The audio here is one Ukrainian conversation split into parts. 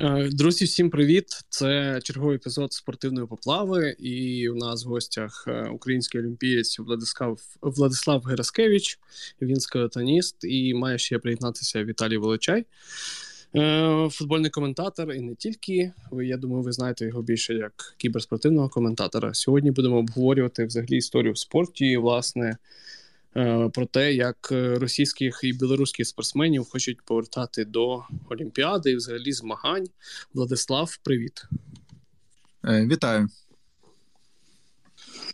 Е, друзі, всім привіт! Це черговий епізод спортивної поплави. І у нас в гостях е, український олімпієць Владислав Владислав Гераскевич, він скелетоніст, і має ще приєднатися Віталій Волочай, е, футбольний коментатор. І не тільки ви, я думаю, ви знаєте його більше як кіберспортивного коментатора. Сьогодні будемо обговорювати взагалі історію в спорті. і, Власне, про те, як е, російських і білоруських спортсменів хочуть повертати до Олімпіади і взагалі змагань. Владислав, привіт. Е, вітаю.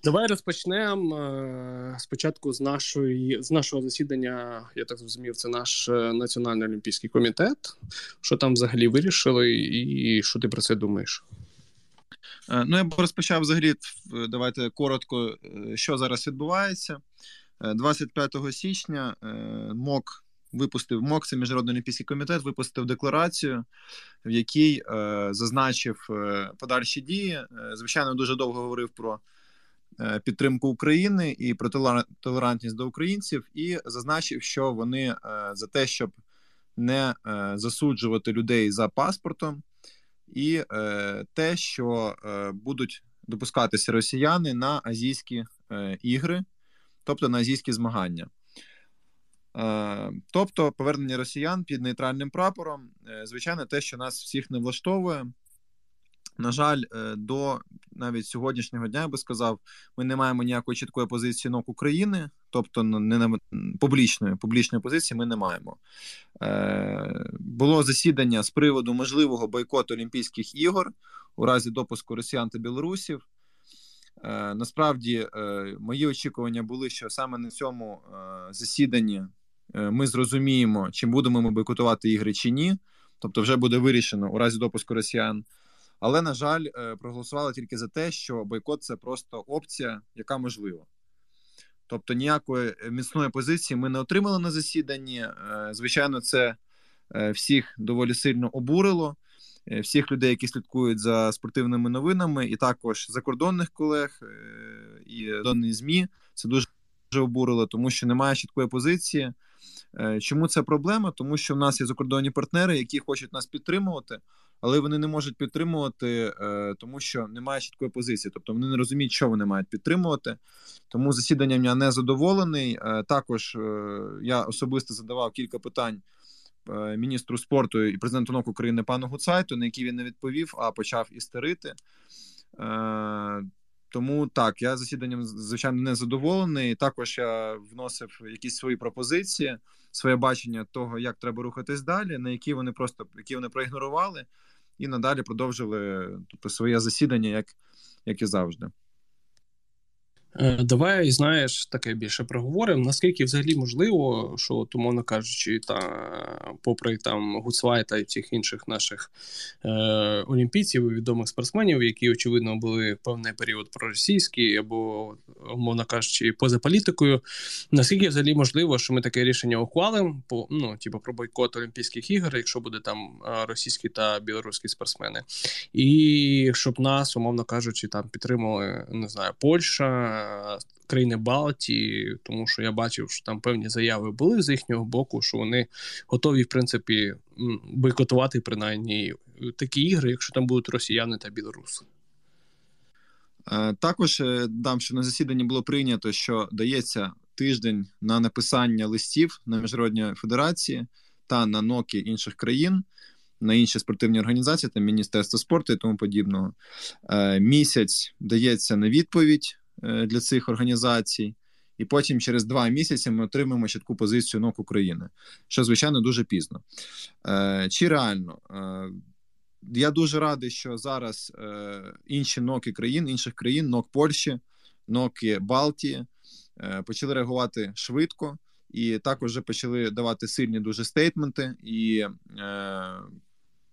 Давай розпочнемо спочатку з нашої з нашого засідання. Я так зрозумів, це наш національний олімпійський комітет. Що там взагалі вирішили, і що ти про це думаєш? Ну я б розпочав взагалі. Давайте коротко, що зараз відбувається. 25 е, січня е, МОК випустив МОК, це міжнародний олімпійський комітет, випустив декларацію, в якій е, зазначив подальші дії. Звичайно, дуже довго говорив про підтримку України і про толерантність до українців, і зазначив, що вони за те, щоб не засуджувати людей за паспортом, і те, що будуть допускатися росіяни на азійські ігри тобто на азійські змагання. Е, тобто повернення росіян під нейтральним прапором, е, звичайно, те, що нас всіх не влаштовує. На жаль, е, до навіть сьогоднішнього дня я би сказав, ми не маємо ніякої чіткої позиції НОК України, тобто не на публічної публічної позиції ми не маємо. Е, Було засідання з приводу можливого бойкоту Олімпійських ігор у разі допуску росіян та білорусів. Е, насправді, е, мої очікування були, що саме на цьому е, засіданні ми зрозуміємо, чи будемо ми бойкотувати ігри чи ні. Тобто, вже буде вирішено у разі допуску росіян. Але, на жаль, проголосували тільки за те, що бойкот це просто опція, яка можлива. Тобто, ніякої міцної позиції ми не отримали на засіданні. Звичайно, це всіх доволі сильно обурило. Е, всіх людей, які слідкують за спортивними новинами, і також закордонних колег е, і донні змі. Це дуже обурило, тому що немає чіткої позиції. Е, чому це проблема? Тому що в нас є закордонні партнери, які хочуть нас підтримувати, але вони не можуть підтримувати, тому що немає чіткої позиції. Тобто вони не розуміють, що вони мають підтримувати. Тому засіданням я не задоволений. Також я особисто задавав кілька питань міністру спорту і президенту НОК України пану Гуцайту, на які він не відповів, а почав істерити. Е, тому так, я засіданням звичайно не задоволений. Також я вносив якісь свої пропозиції, своє бачення того, як треба рухатись далі, на які вони просто які вони проігнорували, і надалі продовжили тобто, своє засідання, як, як і завжди. Е, давай знаєш таке більше проговоримо. Наскільки взагалі можливо, що умовно кажучи, та попри там Гуцвайта і всіх інших наших е, олімпійців і відомих спортсменів, які очевидно були певний період проросійські або, умовно кажучи, поза політикою. Наскільки взагалі можливо, що ми таке рішення ухвалимо по ну, типу про бойкот Олімпійських ігор, якщо буде там е, російські та білоруські спортсмени, і щоб нас, умовно кажучи, там підтримали не знаю, Польща країни Балтії, тому що я бачив, що там певні заяви були з їхнього боку, що вони готові, в принципі, бойкотувати принаймні такі ігри, якщо там будуть росіяни та білоруси. Е, також е, дам, що на засіданні було прийнято, що дається тиждень на написання листів на міжнародні федерації та на ноки інших країн, на інші спортивні організації, там Міністерство спорту і тому подібного. Е, місяць дається на відповідь для цих організацій, і потім через два місяці ми отримаємо чітку позицію НОК України, що звичайно дуже пізно. Е, чи реально? Е, я дуже радий, що зараз інші ноки країн, інших країн, нок Польщі, ноки Балтії почали реагувати швидко і також вже почали давати сильні дуже стейтменти, і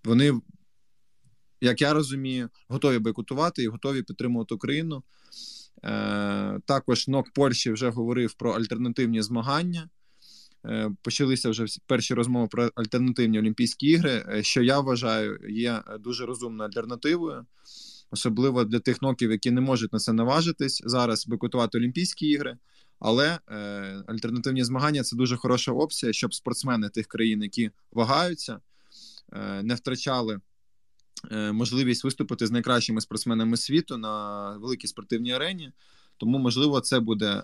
вони, як я розумію, готові бойкотувати і готові підтримувати Україну. Е, також НОК Польщі вже говорив про альтернативні змагання. Е, почалися вже перші розмови про альтернативні Олімпійські ігри, е, що я вважаю є дуже розумною альтернативою, особливо для тих ноків, які не можуть на це наважитись зараз бойкотувати Олімпійські ігри. Але е, альтернативні змагання це дуже хороша опція, щоб спортсмени тих країн, які вагаються, е, не втрачали можливість виступити з найкращими спортсменами світу на великій спортивній арені. Тому, можливо, це буде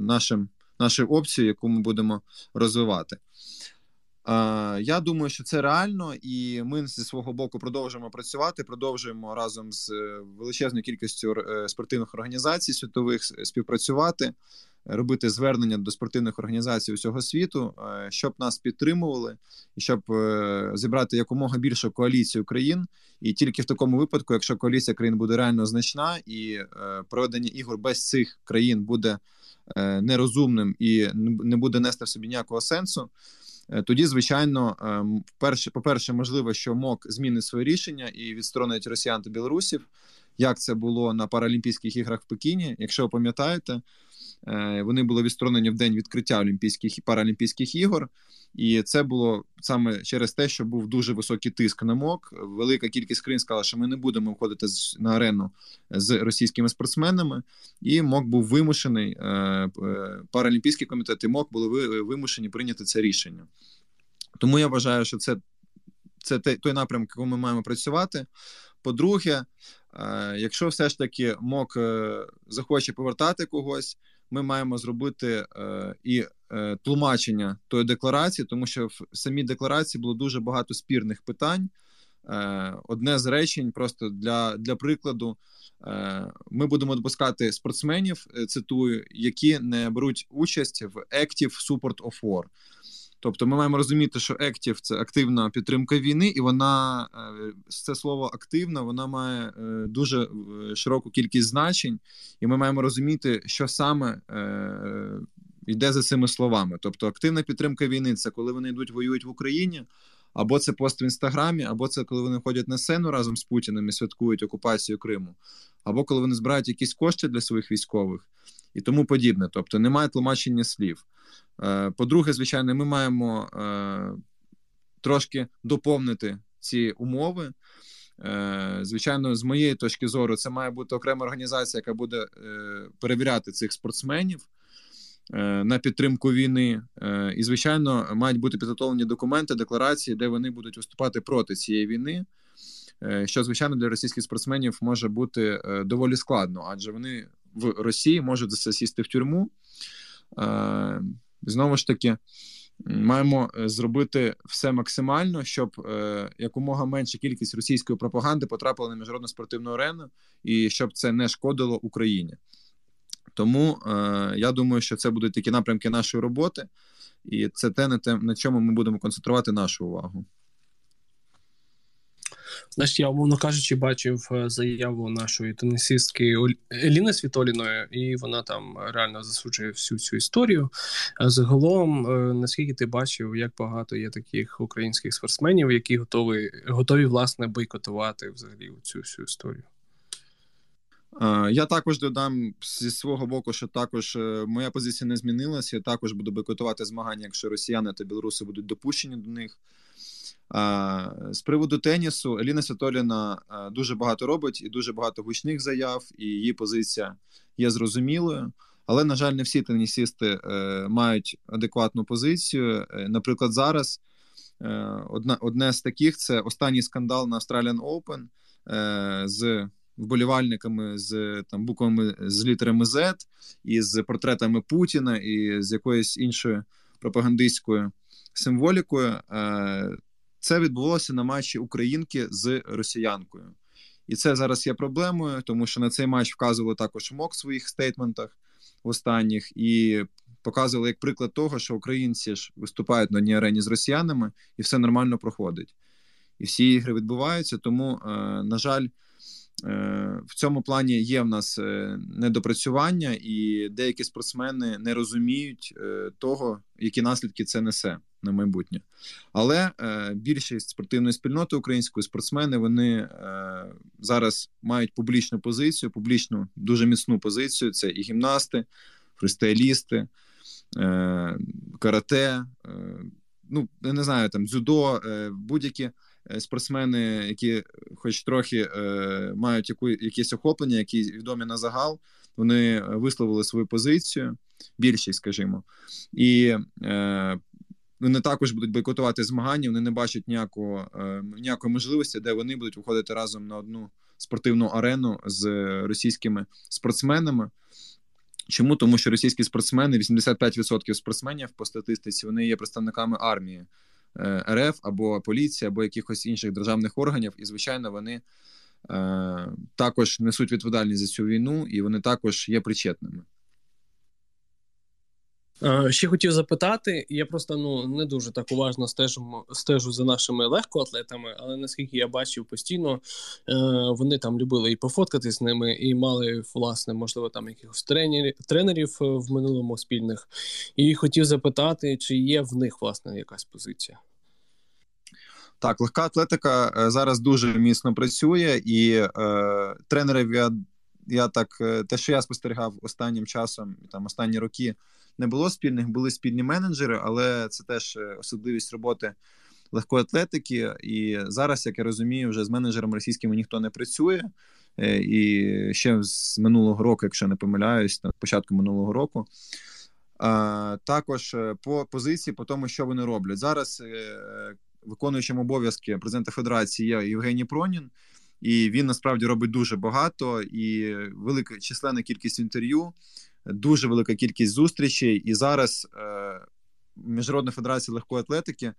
нашим, нашою опцією, яку ми будемо розвивати. Я думаю, що це реально, і ми зі свого боку продовжуємо працювати. Продовжуємо разом з е, величезною кількістю е, спортивних організацій світових співпрацювати, робити звернення до спортивних організацій усього світу, е, щоб нас підтримували, і щоб зібрати якомога більшу коаліцію країн. І тільки в такому випадку, якщо коаліція країн буде реально значна, і проведення ігор без цих країн буде нерозумним і не буде нести в собі ніякого сенсу. Е, тоді, звичайно, ем, по перше, можливо, що МОК змінить своє рішення і відсторонить росіян та білорусів, як це було на Паралімпійських іграх в Пекіні. Якщо ви пам'ятаєте, Е, вони були відсторонені в день відкриття Олімпійських і Паралімпійських ігор, і це було саме через те, що був дуже високий тиск на МОК. Велика кількість країн сказала, що ми не будемо входити на арену з російськими спортсменами. І МОК був вимушений. Е, е, Паралімпійський комітет і МОК були вимушені прийняти це рішення. Тому я вважаю, що це це той напрямок, якому ми маємо працювати. По-друге, якщо все ж таки МОК захоче повертати когось, ми маємо зробити е, і е, тлумачення тої декларації, тому що в самій декларації було дуже багато спірних питань. Е, одне з речень, просто для для прикладу, е, ми будемо допускати спортсменів, е, цитую, які не беруть участь в Active Support of War. Тобто ми маємо розуміти, що актів це активна підтримка війни, і вона е, це слово активна, вона має е, дуже е, широку кількість значень, і ми маємо розуміти, що саме йде за цими словами. Тобто, активна підтримка війни це коли вони йдуть воюють в Україні, або це пост в інстаграмі, або це коли вони ходять на сцену разом з Путіним і святкують окупацію Криму, або коли вони збирають якісь кошти для своїх військових і тому подібне. Тобто немає тлумачення слів. Е, по-друге, звичайно, ми маємо е, трошки доповнити ці умови. Е, звичайно, з моєї точки зору, це має бути окрема організація, яка буде перевіряти цих спортсменів на підтримку війни. І, звичайно, мають бути підготовлені документи, декларації, де вони будуть виступати проти цієї війни. Що, звичайно, для російських спортсменів може бути доволі складно, адже вони в Росії можуть засісти в тюрму. Знову ж таки, маємо е, зробити все максимально, щоб е, якомога менша кількість російської пропаганди потрапила на міжнародну спортивну арену, і щоб це не шкодило Україні. Тому е, я думаю, що це будуть такі напрямки нашої роботи, і це те, на те, на чому ми будемо концентрувати нашу увагу. Знаєш, я, умовно кажучи, бачив е, заяву нашої тенісистки Еліни Світоліної, і вона там реально засуджує всю цю історію. Загалом, е, наскільки ти бачив, як багато є таких українських спортсменів, які готові готові власне бойкотувати взагалі цю всю історію? Я також додам зі свого боку, що також е, моя позиція не змінилася. Я також буду бойкотувати змагання, якщо росіяни та білоруси будуть допущені до них. З приводу тенісу Еліна Святоліна дуже багато робить і дуже багато гучних заяв, і її позиція є зрозумілою. Але, на жаль, не всі тенісісти е, мають адекватну позицію. Е, наприклад, зараз е, одне з таких це останній скандал на Australian Open з вболівальниками з там буквами з літерами Z, і з портретами Путіна, і з якоюсь іншою пропагандистською символікою. Це відбулося на матчі Українки з росіянкою, і це зараз є проблемою, тому що на цей матч вказували також МОК в своїх стейтментах останніх і показували як приклад того, що українці ж виступають на одній арені з росіянами, і все нормально проходить. І всі ігри відбуваються. Тому, е, на жаль, е, в цьому плані є в нас е, недопрацювання, і деякі спортсмени не розуміють того, які наслідки це несе на майбутнє. Але е, більшість спортивної спільноти української спортсмени вони е, зараз мають публічну позицію, публічну дуже міцну позицію. Це і гімнасти, фристайлісти, е, карате, е, ну я не знаю, там дзюдо, е, будь-які. Е, спортсмени, які, хоч трохи мають яку якісь охоплення, які відомі на загал, вони висловили свою позицію, більшість, скажімо, і вони також будуть бойкотувати змагання. Вони не бачать ніякого е, ніякої можливості, де вони будуть виходити разом на одну спортивну арену з російськими спортсменами. Чому? Тому що російські спортсмени, 85% спортсменів по статистиці, вони є представниками армії е, РФ або поліції, або якихось інших державних органів, і, звичайно, вони е, також несуть відповідальність за цю війну, і вони також є причетними. Ще хотів запитати, я просто ну не дуже так уважно стежу, стежу за нашими легкоатлетами, але наскільки я бачив постійно, е, вони там любили і пофоткати з ними, і мали власне, можливо, там якихось тренерів тренерів е, в минулому спільних. І хотів запитати, чи є в них власне якась позиція. Так, легка атлетика е, зараз дуже міцно працює, і е, тренерів я я так те, що я спостерігав останнім часом, там останні роки не було спільних, були спільні менеджери, але це теж е, особливість роботи легкої атлетики. І зараз, як я розумію, вже з менеджерами російськими ніхто не працює. Е, і ще з минулого року, якщо не помиляюсь, на початку минулого року. Також е, по позиції, по тому, що вони роблять зараз. Виконуючим обов'язки президента Федерації є Євгеній Пронін, і він насправді робить дуже багато і велика численна кількість інтерв'ю дуже велика кількість зустрічей. І зараз е, Міжнародна федерація легкої атлетики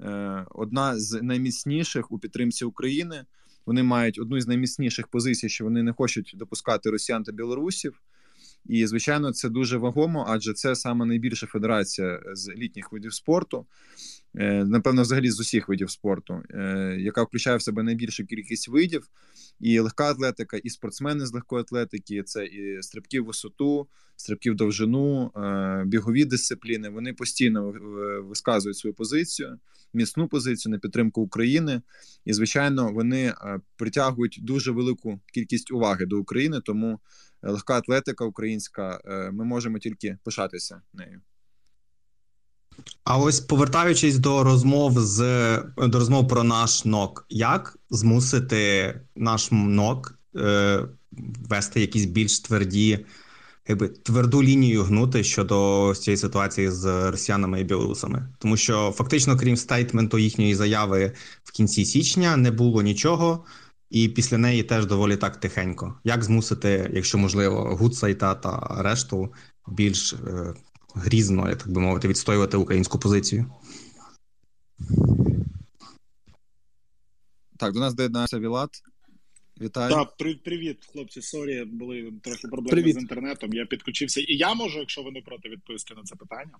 е, одна з найміцніших у підтримці України. Вони мають одну з найміцніших позицій, що вони не хочуть допускати росіян та білорусів. І, звичайно, це дуже вагомо, адже це саме найбільша федерація з літніх видів спорту. Е, напевно, взагалі з усіх видів спорту, яка включає в себе найбільшу кількість видів, і легка атлетика, і спортсмени з легкої атлетики, це і стрибки в висоту, стрибки в довжину, е, бігові дисципліни. Вони постійно висказують свою позицію, міцну позицію на підтримку України. І, звичайно, вони притягують дуже велику кількість уваги до України. Тому легка атлетика українська, ми можемо тільки пишатися нею. А ось повертаючись до розмов з до розмов про наш нок, як змусити наш нок е, вести якісь більш тверді, якби тверду лінію гнути щодо цієї ситуації з росіянами і білорусами, тому що фактично, крім стейтменту їхньої заяви в кінці січня, не було нічого, і після неї теж доволі так тихенько. Як змусити, якщо можливо, Гутцайта та решту більш е, грізно, як так би мовити, відстоювати українську позицію. Так, до нас доєднався Вілат. Вітаю. Так, привіт, хлопці. Sorry, були трохи проблеми привіт. з інтернетом. Я підключився. І я можу, якщо ви не проти, відповісти на це питання.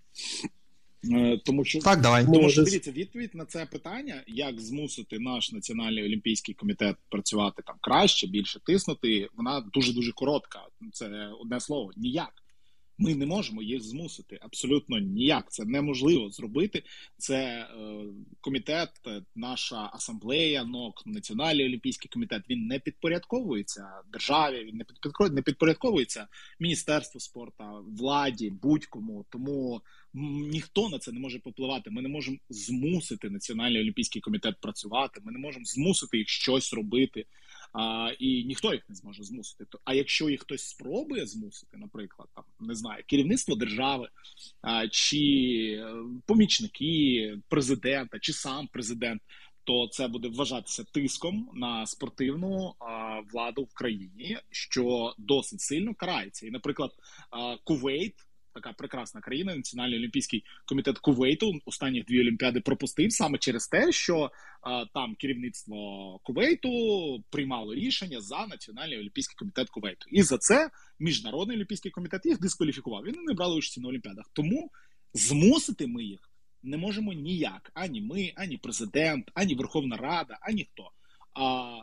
Е, тому що так, давай. Тому що дивіться, відповідь на це питання, як змусити наш національний олімпійський комітет працювати там краще, більше тиснути. Вона дуже дуже коротка. Це одне слово ніяк. Ми не можемо їх змусити абсолютно ніяк. Це неможливо зробити. Це е, комітет, е, наша асамблея, НОК, Національний олімпійський комітет. Він не підпорядковується державі. Він не підпорядковується міністерству спорту, владі, будь-кому. Тому ніхто на це не може попливати. Ми не можемо змусити національний олімпійський комітет працювати. Ми не можемо змусити їх щось робити а, і ніхто їх не зможе змусити. А якщо їх хтось спробує змусити, наприклад, там не знаю, керівництво держави а, чи е, помічники президента, чи сам президент. То це буде вважатися тиском на спортивну а, владу в країні, що досить сильно карається. І, наприклад, а, Кувейт така прекрасна країна. Національний олімпійський комітет Кувейту останні дві олімпіади пропустив саме через те, що а, там керівництво Кувейту приймало рішення за національний олімпійський комітет Кувейту, і за це міжнародний олімпійський комітет їх дискваліфікував. Він не брали участі на олімпіадах. Тому змусити ми їх не можемо ніяк ані ми, ані президент, ані Верховна Рада, ані хто. А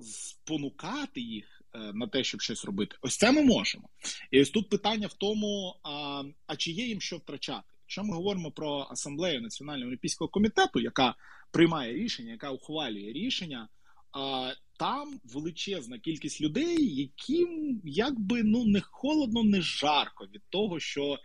спонукати їх на те, щоб щось робити. Ось це ми можемо. І ось тут питання в тому, а, а чи є їм що втрачати? Якщо ми говоримо про асамблею Національного олімпійського комітету, яка приймає рішення, яка ухвалює рішення, а, там величезна кількість людей, яким якби ну не холодно, не жарко від того, що.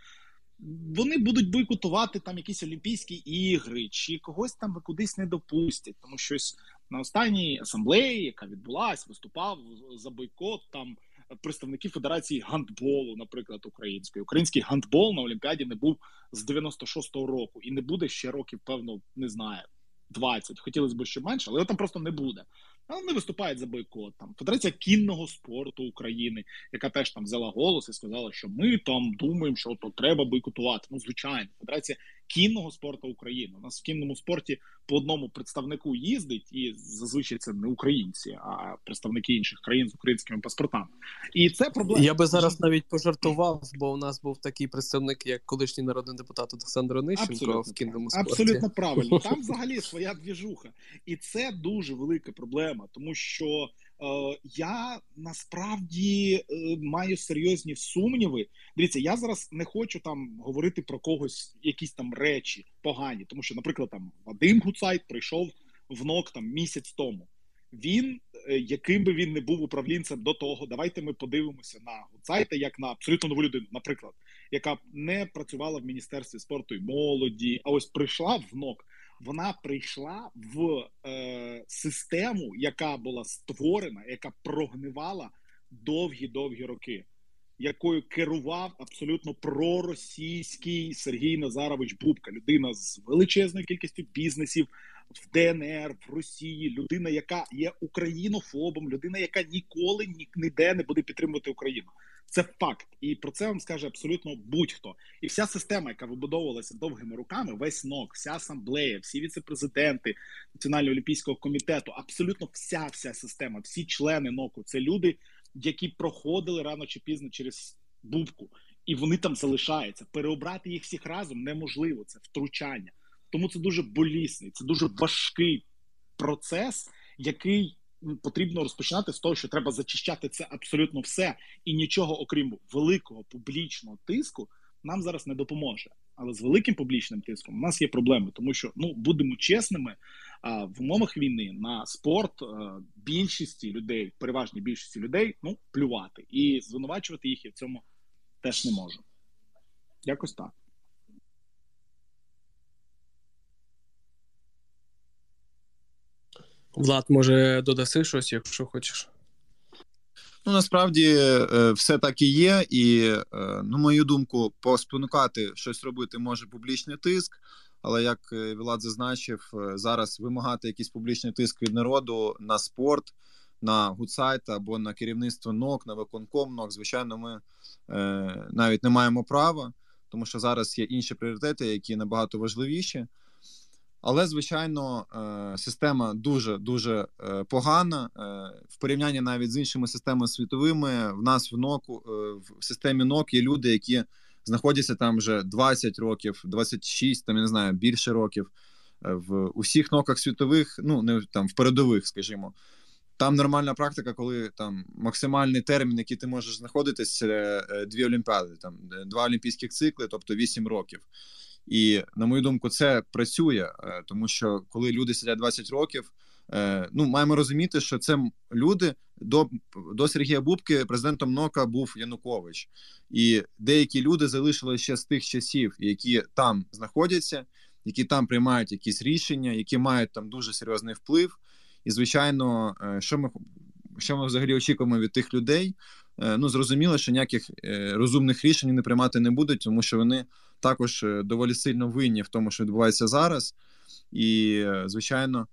Вони будуть бойкотувати там якісь Олімпійські ігри, чи когось там кудись не допустять, тому щось на останній асамблеї, яка відбулась, виступав за бойкот там представники Федерації гандболу, наприклад, української. Український гандбол на Олімпіаді не був з 96-го року і не буде ще років, певно, не знаю. 20. Хотілося б ще менше, але його там просто не буде. Але вони виступають за бойкот. Там Федерація кінного спорту України, яка теж там взяла голос і сказала, що ми там думаємо, що то треба бойкотувати. Ну, звичайно, Федерація кінного спорту України. У нас в кінному спорті по одному представнику їздить, і зазвичай це не українці, а представники інших країн з українськими паспортами. І це проблема. Я би зараз навіть пожартував, бо у нас був такий представник, як колишній народний депутат Олександр Онищенко Абсолютно в кінному спорті. Абсолютно правильно. Там взагалі своя двіжуха, і це дуже велика проблема, тому що. Е, я насправді е, маю серйозні сумніви. Дивіться, я зараз не хочу там говорити про когось, якісь там речі погані, тому що, наприклад, там Вадим Гуцайт прийшов в НОК там місяць тому. Він, е, яким би він не був управлінцем до того, давайте ми подивимося на Гуцайта як на абсолютно нову людину, наприклад, яка не працювала в міністерстві спорту і молоді, а ось прийшла в НОК вона прийшла в е, систему, яка була створена, яка прогнивала довгі-довгі роки, якою керував абсолютно проросійський Сергій Назарович Бубка, людина з величезною кількістю бізнесів в ДНР, в Росії, людина, яка є українофобом, людина, яка ніколи ніде не буде підтримувати Україну. Це факт, і про це вам скаже абсолютно будь-хто. І вся система, яка вибудовувалася довгими руками, весь НОК, вся асамблея, всі віцепрезиденти Національного олімпійського комітету, абсолютно вся вся система, всі члени НОКу це люди, які проходили рано чи пізно через бубку, і вони там залишаються. Переобрати їх всіх разом неможливо. Це втручання. Тому це дуже болісний, це дуже важкий процес, який потрібно розпочинати з того, що треба зачищати це абсолютно все, і нічого, окрім великого публічного тиску, нам зараз не допоможе. Але з великим публічним тиском у нас є проблеми, тому що ну будемо чесними, а в умовах війни на спорт більшості людей, переважній більшості людей, ну плювати і звинувачувати їх я в цьому теж не можу. Якось так. Влад, може, додаси щось, якщо хочеш. Ну, насправді е, все так і є, і, е, на мою думку, поспонукати щось робити може публічний тиск. Але як е, Влад зазначив, зараз вимагати якийсь публічний тиск від народу на спорт, на Гутцайт або на керівництво НОК, на виконком НОК, звичайно, ми навіть не маємо права, тому що зараз є інші пріоритети, які набагато важливіші. Але, звичайно, е, система дуже дуже е, погана е, в порівнянні навіть з іншими системами світовими. В нас в НОК в системі НОК є люди, які знаходяться там вже 20 років, 26, там я не знаю, більше років. В усіх ноках світових, ну не там в передових, скажімо. Там нормальна практика, коли там максимальний термін, який ти можеш знаходитись, дві олімпіади, там два олімпійських цикли, тобто 8 років. І на мою думку, це працює, е, тому що коли люди сидять 20 років, е, ну маємо розуміти, що це люди до до Сергія Бубки президентом НОКа був Янукович, і деякі люди залишилися ще з тих часів, які там знаходяться, які там приймають якісь рішення, які мають там дуже серйозний вплив. І звичайно, е, що ми що ми взагалі очікуємо від тих людей. Ну зрозуміло, що ніяких розумних рішень не приймати не будуть, тому що вони також е, доволі сильно винні в тому, що відбувається зараз, і е, звичайно.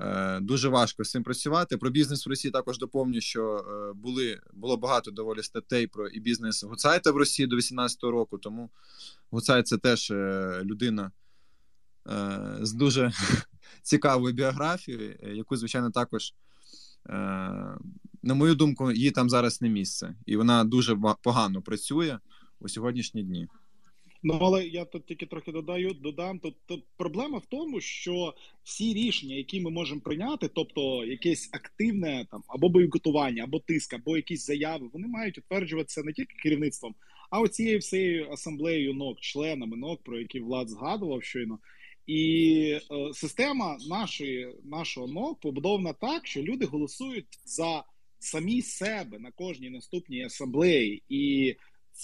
Е, дуже важко з цим працювати. Про бізнес в Росії також доповню, що були було багато доволі статей про і бізнес Гуцайта в Росії до 18-го року. Тому Гуцайт це теж людина з дуже цікавою біографією, яку, звичайно, також, на мою думку, їй там зараз не місце, і вона дуже погано працює у сьогоднішні дні. Ну але я тут тільки трохи додаю, додам. Тут, тут проблема в тому, що всі рішення, які ми можемо прийняти, тобто якесь активне там або бойкотування, або тиск, або якісь заяви, вони мають утверджуватися не тільки керівництвом, а оцією всією асамблеєю НОК, членами НОК, про які влад згадував щойно. І е, система нашої нашого НОК побудована так, що люди голосують за самі себе на кожній наступній асамблеї і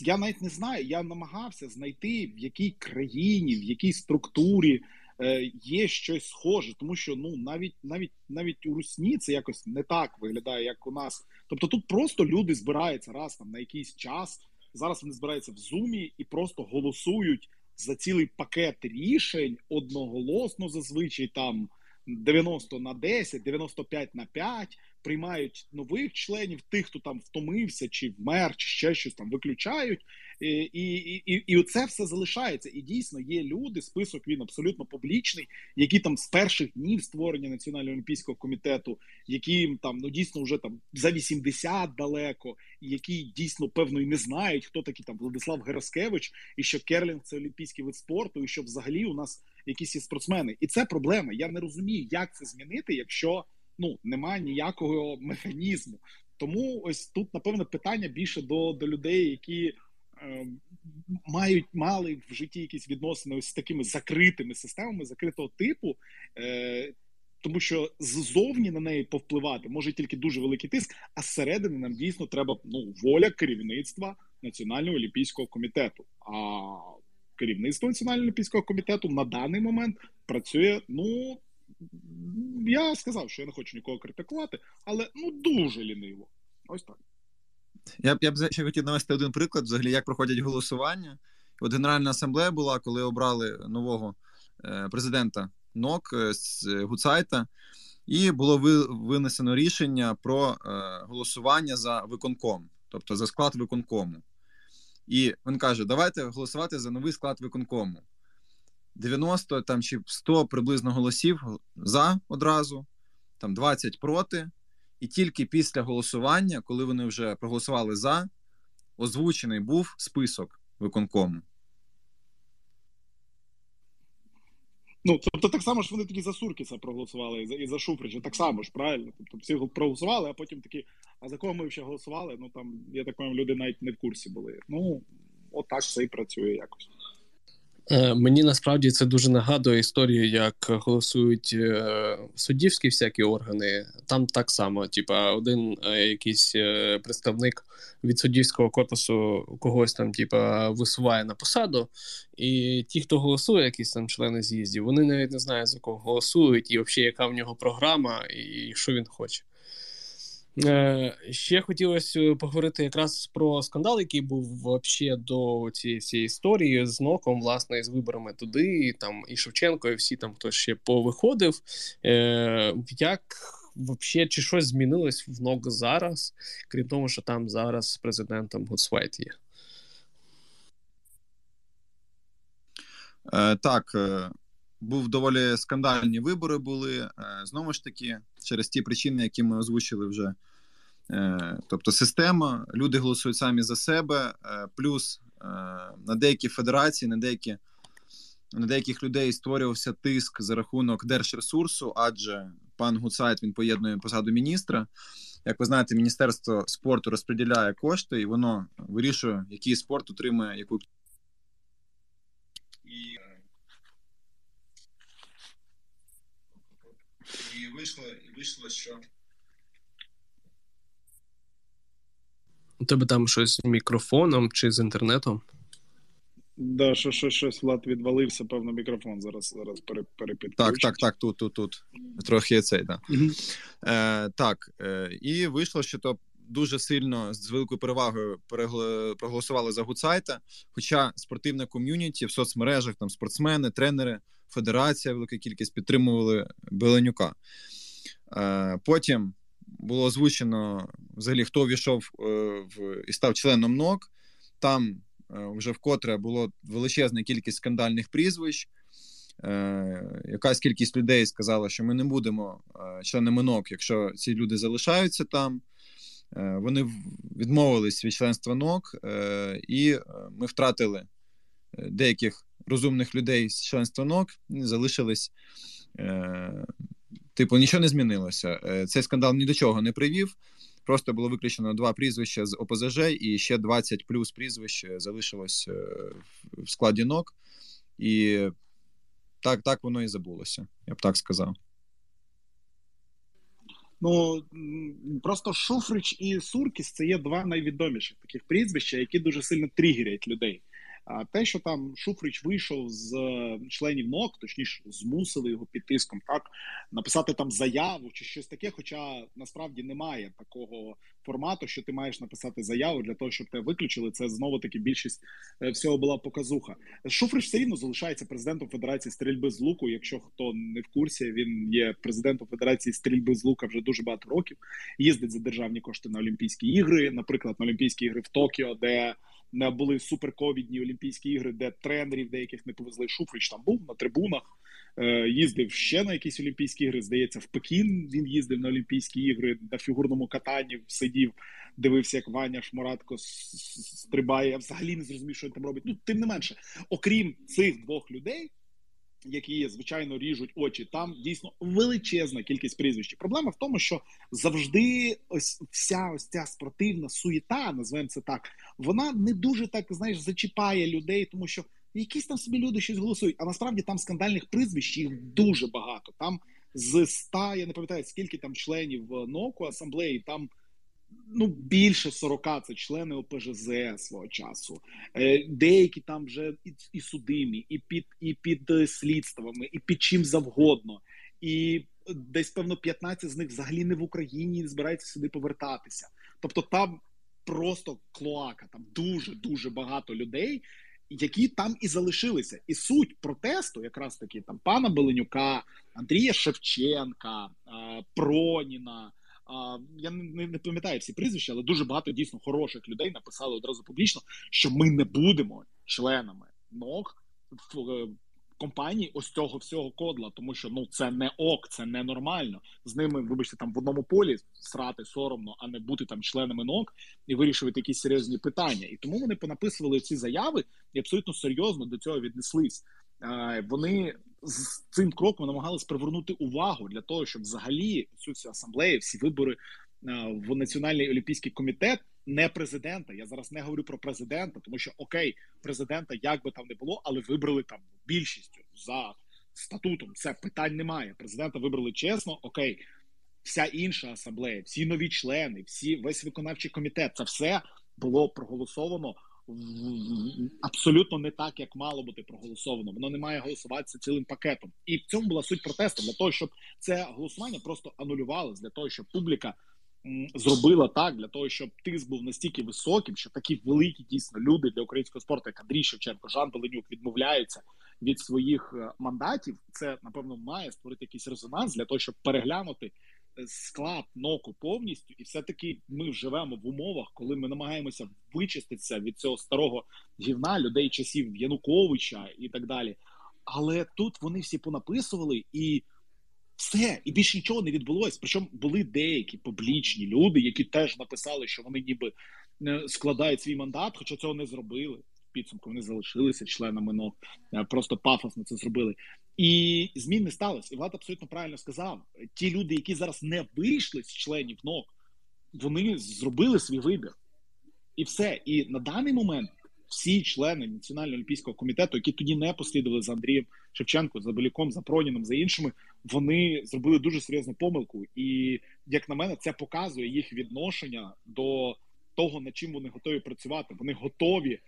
я навіть не знаю. Я намагався знайти в якій країні, в якій структурі е, є щось схоже, тому що ну навіть навіть навіть у Русні це якось не так виглядає, як у нас Тобто тут просто люди збираються раз там на якийсь час. Зараз вони збираються в зумі і просто голосують за цілий пакет рішень одноголосно зазвичай там 90 на 10, 95 на 5, приймають нових членів, тих, хто там втомився, чи вмер, чи ще щось там виключають, і і, і, і оце все залишається. І дійсно є люди. Список він абсолютно публічний, які там з перших днів створення національного олімпійського комітету, які там ну дійсно вже там за 80 далеко, які дійсно певно і не знають, хто такий там Владислав Гераскевич, і що керлінг це олімпійський вид спорту, і що взагалі у нас якісь є спортсмени, і це проблема. Я не розумію, як це змінити, якщо ну немає ніякого механізму. Тому ось тут напевно питання більше до до людей, які е, мають мали в житті якісь відносини ось з такими закритими системами закритого типу. Е, тому що ззовні на неї повпливати може тільки дуже великий тиск, а зсередини нам дійсно треба ну воля керівництва Національного олімпійського комітету. А керівництво Національного олімпійського комітету на даний момент працює. Ну я сказав, що я не хочу нікого критикувати, але ну дуже ліниво. Ось так. Я б я б ще хотів навести один приклад, взагалі, як проходять голосування. От Генеральна асамблея була, коли обрали нового е, президента НОК е, з Гуцайта, і було винесено рішення про е, голосування за виконком, тобто за склад виконкому. І він каже: давайте голосувати за новий склад виконкому. 90 там чи 100 приблизно голосів за одразу, там 20 проти. І тільки після голосування, коли вони вже проголосували за, озвучений був список виконкому. Ну, тобто, так само ж вони тоді за Суркіса проголосували і за і за Шуфрича. Так само ж, правильно? Тобто всі проголосували, а потім такі, а за кого ми ще голосували? Ну там, я так розумію, люди навіть не в курсі були. Ну, отак все і працює якось. Е, мені насправді це дуже нагадує історію, як голосують е, суддівські всякі органи. Там так само, типа, один е, якийсь представник від суддівського корпусу когось там, типа, висуває на посаду, і ті, хто голосує, якісь там члени з'їздів, вони навіть не знають за кого голосують, і взагалі, яка в нього програма, і що він хоче. Е, Ще хотілося поговорити якраз про скандал, який був вообще до цієї всієї історії з ноком, власне, з виборами туди, і, там і Шевченко, і всі там хто ще повиходив. Е, Як вообще чи щось змінилось в НОК зараз, крім того, що там зараз з президентом Гудсвайт є? Е, Так. Е, був доволі скандальні вибори були е, знову ж таки через ті причини, які ми озвучили вже. Е, тобто система, люди голосують самі за себе, е, плюс на деякі федерації, на деякі. На деяких людей створювався тиск за рахунок держресурсу, адже пан Гуцайт він поєднує посаду міністра. Як ви знаєте, міністерство спорту розподіляє кошти, і воно вирішує, який спорт отримує яку. І і вийшло, і вийшло, що. У тебе там щось з мікрофоном чи з інтернетом? Да, що, що, щось Влад відвалився, певно, мікрофон зараз зараз перепідключить. Так, так, так, тут, тут, тут. Трохи цей, да. Угу. Е, Так, е, і вийшло, що то дуже сильно з великою перевагою проголосували за Гуцайта. Хоча спортивне ком'юніті в соцмережах, там спортсмени, тренери федерація, велика кількість підтримували Беленюка. Е, потім було озвучено взагалі, хто війшов е, і став членом НОК. Там е, вже вкотре було величезна кількість скандальних прізвищ. Якась кількість людей сказала, що ми не будемо членами НОК, якщо ці люди залишаються там. Вони відмовились від членства НОК, і ми втратили деяких розумних людей з членства НОК залишились. Е, Типу, нічого не змінилося. Е, цей скандал ні до чого не привів. Просто було виключено два прізвища з ОПЗЖ, і ще 20 плюс прізвищ залишилось е, в складі НОК. І так так воно і забулося, я б так сказав. Ну просто Шуфрич і Суркіс це є два найвідоміших таких прізвища, які дуже сильно тригерять людей. А те, що там Шуфрич вийшов з е, членів НОК, точніше, змусили його під тиском, так написати там заяву чи щось таке. Хоча насправді немає такого формату, що ти маєш написати заяву для того, щоб тебе виключили. Це знову таки більшість е, всього була показуха. Шуфрич все рівно залишається президентом Федерації стрільби з луку. Якщо хто не в курсі, він є президентом Федерації стрільби з лука вже дуже багато років. Їздить за державні кошти на Олімпійські ігри, наприклад, на Олімпійські ігри в Токіо, де були суперковідні Олімпійські ігри, де тренерів деяких не повезли. Шуфрич там був на трибунах. Е, їздив ще на якісь Олімпійські ігри. Здається, в Пекін він їздив на Олімпійські ігри на фігурному катанні. Сидів, дивився, як Ваня Шмуратко стрибає. Я взагалі не зрозумів, що він там робить. Ну тим не менше, окрім цих двох людей які звичайно ріжуть очі. Там дійсно величезна кількість прізвищ. Проблема в тому, що завжди ось вся ось ця спортивна суєта, називаємо це так, вона не дуже так знаєш зачіпає людей, тому що якісь там собі люди щось голосують. А насправді там скандальних прізвищ їх дуже багато. Там з ста, я не пам'ятаю скільки там членів НОКу асамблеї там ну більше 40 це члени ОПЖЗ свого часу. Е, деякі там вже і, судимі, і під і під слідствами, і під чим завгодно. І десь певно 15 з них взагалі не в Україні не збираються сюди повертатися. Тобто там просто клоака, там дуже дуже багато людей. Які там і залишилися, і суть протесту, якраз таки там пана Беленюка, Андрія Шевченка, Проніна, а, Я не, не пам'ятаю всі прізвища, але дуже багато дійсно хороших людей написали одразу публічно, що ми не будемо членами НОК в е, компанії ось цього всього кодла, тому що ну це не ок, це не нормально. З ними, вибачте, там в одному полі срати соромно, а не бути там членами НОК і вирішувати якісь серйозні питання. І тому вони понаписували ці заяви і абсолютно серйозно до цього віднеслись. Вони з цим кроком намагалися привернути увагу для того, щоб взагалі цю всю асамблею, всі вибори в Національний олімпійський комітет, не президента. Я зараз не говорю про президента, тому що окей, президента як би там не було, але вибрали там більшістю за статутом. Це питань немає. Президента вибрали чесно, окей. Вся інша асамблея, всі нові члени, всі весь виконавчий комітет, це все було проголосовано абсолютно не так, як мало бути проголосовано. Воно не має голосуватися цілим пакетом. І в цьому була суть протесту для того, щоб це голосування просто анулювалося, для того, щоб публіка зробила так, для того, щоб тиск був настільки високим, що такі великі дійсно люди для українського спорту, як Андрій Шевченко, Жан Беленюк, відмовляються від своїх е, мандатів. Це напевно має створити якийсь резонанс для того, щоб переглянути склад ноку повністю, і все-таки ми живемо в умовах, коли ми намагаємося вичиститися від цього старого гівна людей часів Януковича і так далі. Але тут вони всі понаписували і все, і більше нічого не відбулося. Причому були деякі публічні люди, які теж написали, що вони ніби е, складають свій мандат, хоча цього не зробили підсумку вони залишилися членами НОК, е, просто пафосно це зробили. І змін не сталося. І Влад абсолютно правильно сказав: ті люди, які зараз не вийшли з членів НОК, вони зробили свій вибір. І все. І на даний момент всі члени Національного олімпійського комітету, які тоді не послідували за Андрієм Шевченко, за Беліком, за Проніном, за іншими, вони зробили дуже серйозну помилку. І як на мене, це показує їх відношення до того, над чим вони готові працювати. Вони готові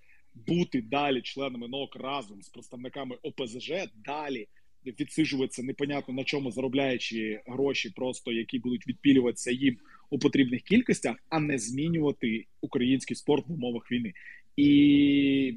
бути далі членами НОК разом з представниками ОПЗЖ, далі відсиджуватися непонятно на чому заробляючи гроші, просто які будуть відпілюватися їм у потрібних кількостях, а не змінювати український спорт в умовах війни. І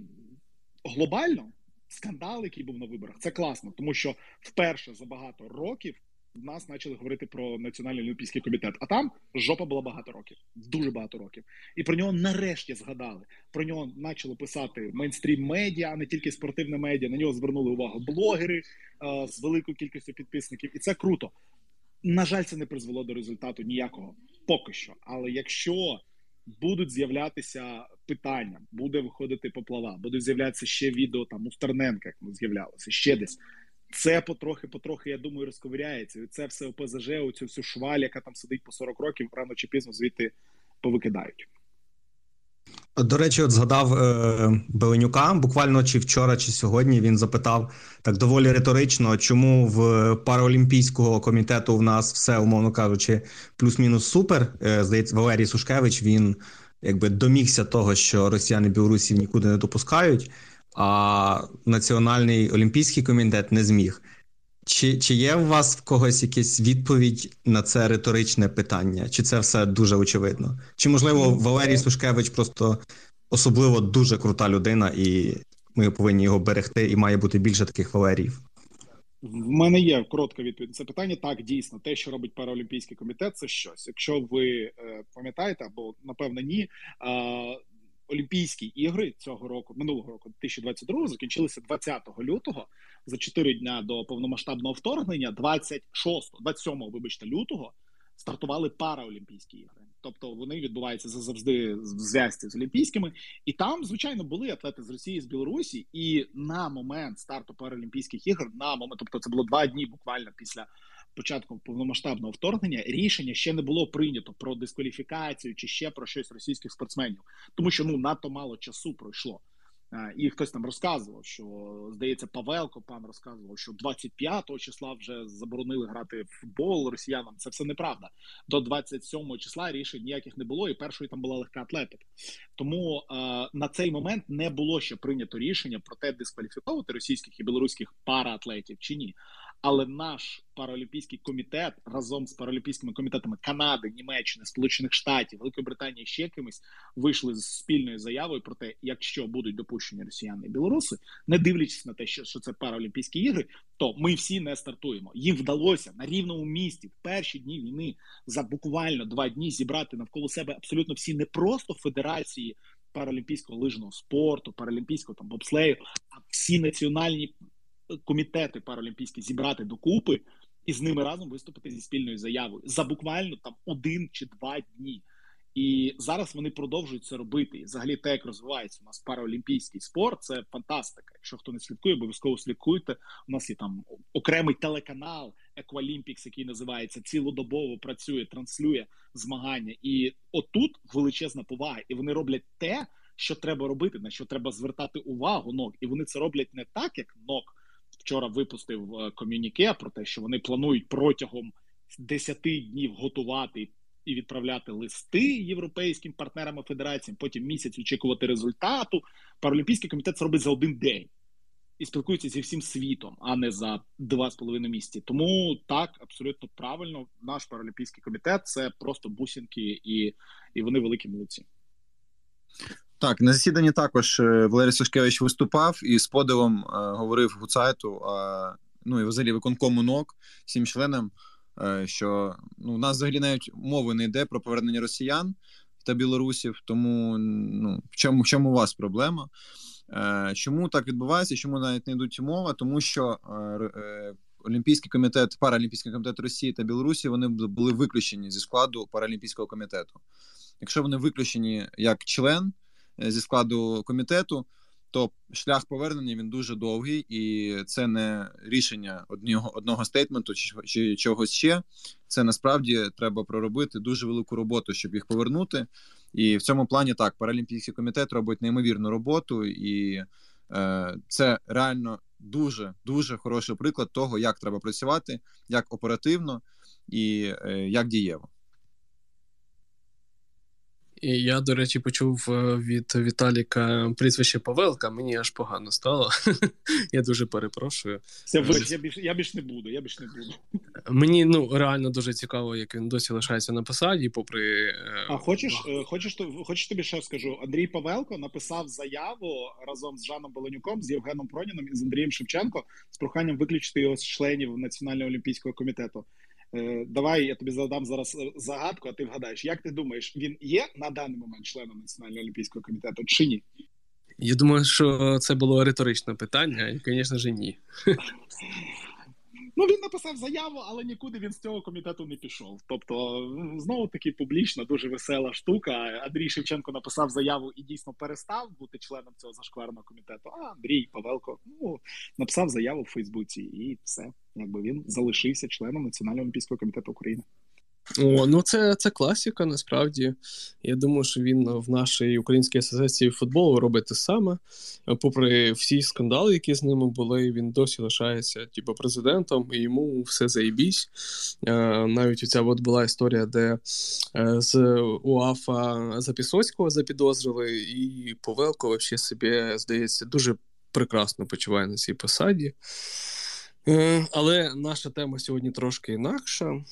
глобально скандал, який був на виборах, це класно, тому що вперше за багато років в нас почали говорити про національний олімпійський комітет. А там жопа була багато років, дуже багато років. І про нього нарешті згадали. Про нього почали писати мейнстрім медіа, а не тільки спортивне медіа. На нього звернули увагу блогери а, з великою кількістю підписників, і це круто. На жаль, це не призвело до результату ніякого поки що. Але якщо будуть з'являтися питання, буде виходити поплава, будуть з'являтися ще відео там у Стерненка, як з'являлося ще десь це потрохи-потрохи, я думаю, розковиряється. Це все ОПЗЖ, оцю всю шваль, яка там сидить по 40 років, рано чи пізно звідти повикидають. До речі, от згадав е, Беленюка. Буквально чи вчора, чи сьогодні він запитав так доволі риторично, чому в параолімпійського комітету в нас все, умовно кажучи, плюс-мінус супер. Е, здається, Валерій Сушкевич він якби домігся того, що росіяни білорусів нікуди не допускають. А Національний олімпійський комітет не зміг. Чи чи є у вас в когось якась відповідь на це риторичне питання? Чи це все дуже очевидно? Чи можливо Валерій Сушкевич просто особливо дуже крута людина, і ми повинні його берегти, і має бути більше таких Валеріїв? В мене є коротка відповідь на це питання. Так, дійсно, те, що робить Паралімпійський комітет, це щось. Якщо ви е, пам'ятаєте, або напевно ні. Олімпійські ігри цього року, минулого року, 2022, закінчилися 20 лютого за 4 дня до повномасштабного вторгнення. 26, 27, вибачте, лютого стартували параолімпійські ігри. Тобто вони відбуваються завжди в зв'язці з Олімпійськими, і там, звичайно, були атлети з Росії з Білорусі. І на момент старту Паралімпійських ігор, на момент, тобто це було два дні буквально після початку повномасштабного вторгнення, рішення ще не було прийнято про дискваліфікацію чи ще про щось російських спортсменів, тому що ну надто мало часу пройшло. І хтось там розказував, що здається, Павелко пан розказував, що 25 числа вже заборонили грати в футбол росіянам. Це все неправда. До 27 числа рішень ніяких не було, і першою там була легка атлетика. Тому е, на цей момент не було ще прийнято рішення про те, дискваліфіковувати російських і білоруських параатлетів чи ні. Але наш паралімпійський комітет разом з паралімпійськими комітетами Канади, Німеччини, Сполучених Штатів, Великої Британії ще кимось вийшли з спільною заявою про те, якщо будуть допущені росіяни і білоруси, не дивлячись на те, що що це паралімпійські ігри, то ми всі не стартуємо. Їм вдалося на рівному місті в перші дні війни за буквально два дні зібрати навколо себе абсолютно всі не просто федерації. Паралімпійського лижного спорту, паралімпійського там бобслею, а всі національні комітети паралімпійські зібрати докупи і з ними разом виступити зі спільною заявою за буквально там один чи два дні. І зараз вони продовжують це робити. І взагалі, те, як розвивається у нас параолімпійський спорт, це фантастика. Якщо хто не слідкує, обов'язково слідкуйте. У нас є там окремий телеканал Еквалімпікс, який називається цілодобово працює, транслює змагання. І отут величезна повага, і вони роблять те, що треба робити, на що треба звертати увагу. ног. І вони це роблять не так, як нок вчора випустив е, ком'юніке про те, що вони планують протягом 10 днів готувати і відправляти листи європейським партнерам і федераціям. Потім місяць очікувати результату. Паралімпійський комітет це робить за один день. І спілкується зі всім світом, а не за два з половиною місяці. Тому так абсолютно правильно. Наш паралімпійський комітет це просто бусинки, і і вони великі молодці. Так, на засіданні також е, Валерій Сашкевич виступав і з подивом е, говорив Гуцайту, ну і взагалі виконкому НОК всім членам, е, що ну, у нас взагалі навіть мови не йде про повернення росіян та білорусів. Тому ну, в чому в чому у вас проблема? Чому так відбувається? Чому навіть не йдуть мова? Тому що Олімпійський комітет, Паралімпійський комітет Росії та Білорусі вони були виключені зі складу Паралімпійського комітету. Якщо вони виключені як член. Е, зі складу комітету, то шлях повернення він дуже довгий, і це не рішення одного одного стейтменту чи, чи чогось ще. Це насправді треба проробити дуже велику роботу, щоб їх повернути. І в цьому плані так паралімпійський комітет робить неймовірну роботу, і е, це реально дуже дуже хороший приклад того, як треба працювати, як оперативно і е, як дієво. І я, до речі, почув е, від Віталіка прізвище Павелка, мені аж погано стало. Я дуже перепрошую. Це я більш я більш не буду. Я більш не буду. Мені ну реально дуже цікаво, як він досі лишається на посаді, попри. Е, а хочеш, е, хочеш хочеш тобі ще скажу? Андрій Павелко написав заяву разом з Жаном Баланюком, з Євгеном Проніном і з Андрієм Шевченко з проханням виключити його з членів Національного олімпійського комітету. Е, давай я тобі задам зараз е, загадку, а ти вгадаєш, як ти думаєш, він є на даний момент членом Національного олімпійського комітету чи ні? Я думаю, що це було риторичне питання, і, звісно ж, ні. Ну, він написав заяву, але нікуди він з цього комітету не пішов. Тобто, знову таки публічна, дуже весела штука. Андрій Шевченко написав заяву і дійсно перестав бути членом цього зашкварного комітету. А Андрій Павелко ну, написав заяву в Фейсбуці, і все, якби він залишився членом Національного олімпійського комітету України. О, ну це це класіка, насправді. Я думаю, що він в нашій українській асоціації футболу робить те саме. Попри всі скандали, які з ними були, він досі лишається типу, президентом, і йому все заїбісь. Е, навіть оця от була історія, де е, з УАФа Запісоцького запідозрили, і Повелко вообще собі, здається, дуже прекрасно почуває на цій посаді. Е, але наша тема сьогодні трошки інакша.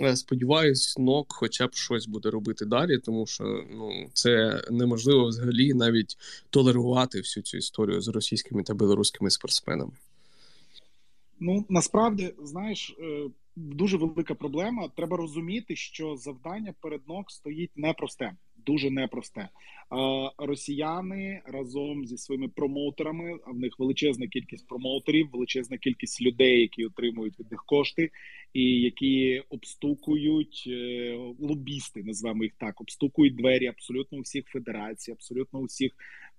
Е, сподіваюсь, НОК хоча б щось буде робити далі, тому що ну це неможливо взагалі навіть толерувати всю цю історію з російськими та білоруськими спортсменами. Ну насправді знаєш, е, дуже велика проблема. Треба розуміти, що завдання перед НОК стоїть непросте, дуже непросте. Росіяни разом зі своїми промоутерами, а в них величезна кількість промоутерів, величезна кількість людей, які отримують від них кошти, і які обстукують е, лобісти, називаємо їх так, обстукують двері абсолютно усіх федерацій, абсолютно усіх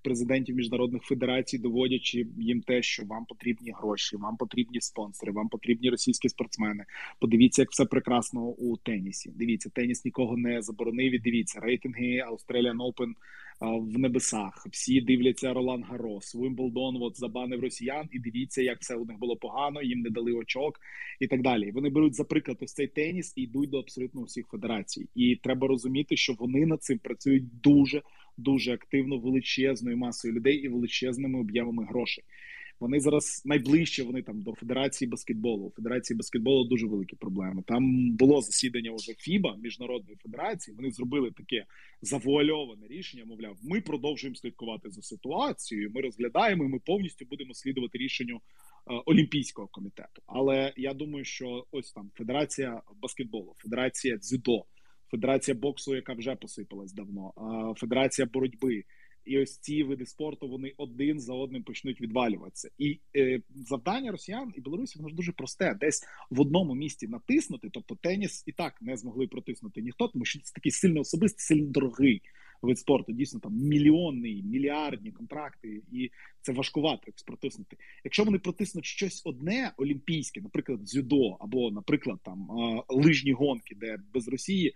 президентів міжнародних федерацій, доводячи їм те, що вам потрібні гроші, вам потрібні спонсори, вам потрібні російські спортсмени. Подивіться, як все прекрасно у тенісі. Дивіться, теніс нікого не заборонив. і Дивіться рейтинги Australian Open в небесах. Всі дивляться Ролан Гарос, Вимблдон от забанив росіян, і дивіться, як все у них було погано. Їм не дали очок і так далі. Вони беруть за приклад ось цей теніс і йдуть до абсолютно всіх федерацій. І треба розуміти, що вони над цим працюють дуже дуже активно величезною масою людей і величезними об'ємами грошей. Вони зараз найближче вони там до Федерації баскетболу. У Федерації баскетболу дуже великі проблеми. Там було засідання вже ФІБА міжнародної федерації. Вони зробили таке завуальоване рішення. Мовляв, ми продовжуємо слідкувати за ситуацією. Ми розглядаємо. і Ми повністю будемо слідувати рішенню е, Олімпійського комітету. Але я думаю, що ось там Федерація баскетболу, Федерація дзюдо, Федерація боксу, яка вже посипалась давно, Федерація боротьби. І ось ці види спорту вони один за одним почнуть відвалюватися. І е, завдання росіян і білорусів воно ж дуже просте: десь в одному місці натиснути. Тобто теніс і так не змогли протиснути ніхто, тому що це такий сильно особистий, сильно дорогий вид спорту. Дійсно, там мільйонні, мільярдні контракти, і це важкувато протиснути. Якщо вони протиснуть щось одне олімпійське, наприклад, дзюдо, або, наприклад, там лижні гонки, де без Росії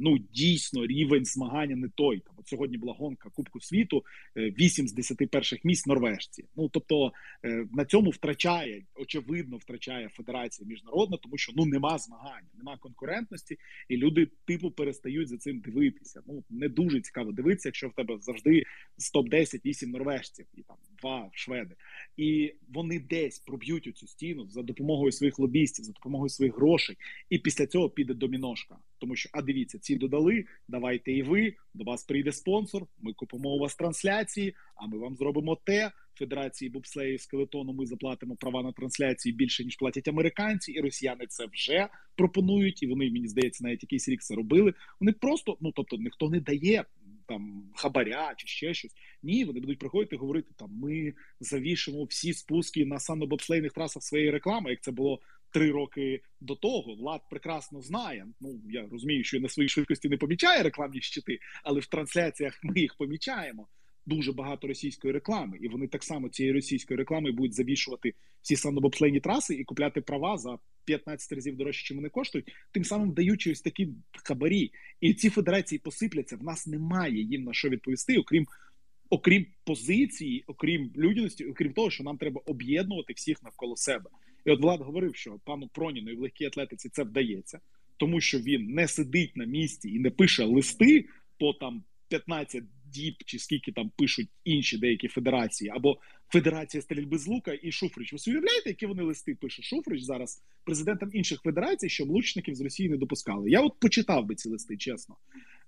ну дійсно рівень змагання не той. Там сьогодні була гонка Кубку світу, 8 е, з 10 перших місць норвежці. Ну тобто е, на цьому втрачає очевидно, втрачає федерація міжнародна, тому що ну нема змагання, нема конкурентності, і люди типу перестають за цим дивитися. Ну не дуже цікаво дивитися, якщо в тебе завжди з топ 10 8 норвежців і там два шведи, і вони десь проб'ють цю стіну за допомогою своїх лобістів, за допомогою своїх грошей, і після цього піде доміношка. Тому що а дивіться, ці додали. Давайте і ви до вас прийде спонсор. Ми купимо у вас трансляції. А ми вам зробимо те. Федерації бобслею скелетону ми заплатимо права на трансляції більше ніж платять американці, і росіяни це вже пропонують. І вони мені здається, навіть якийсь рік це робили. Вони просто ну тобто ніхто не дає там хабаря чи ще щось. Ні, вони будуть приходити і говорити там. Ми завішимо всі спуски на санобобслейних трасах своєї реклами, як це було. Три роки до того влад прекрасно знає. Ну я розумію, що на своїй швидкості не помічає рекламні щити, але в трансляціях ми їх помічаємо. Дуже багато російської реклами, і вони так само цією російською рекламою будуть завішувати всі санобобслейні траси і купляти права за 15 разів дорожче, чим вони коштують, тим самим даючи ось такі хабарі. І ці федерації посипляться. В нас немає їм на що відповісти, окрім окрім позиції, окрім людяності, окрім того, що нам треба об'єднувати всіх навколо себе. І от Влад говорив, що пану Проніну і в легкій атлетиці це вдається, тому що він не сидить на місці і не пише листи по там 15 діб, чи скільки там пишуть інші деякі федерації, або Федерація стрільби з лука і Шуфрич. Ви уявляєте, які вони листи пише Шуфрич зараз президентам інших федерацій, щоб лучників з Росії не допускали. Я от почитав би ці листи, чесно.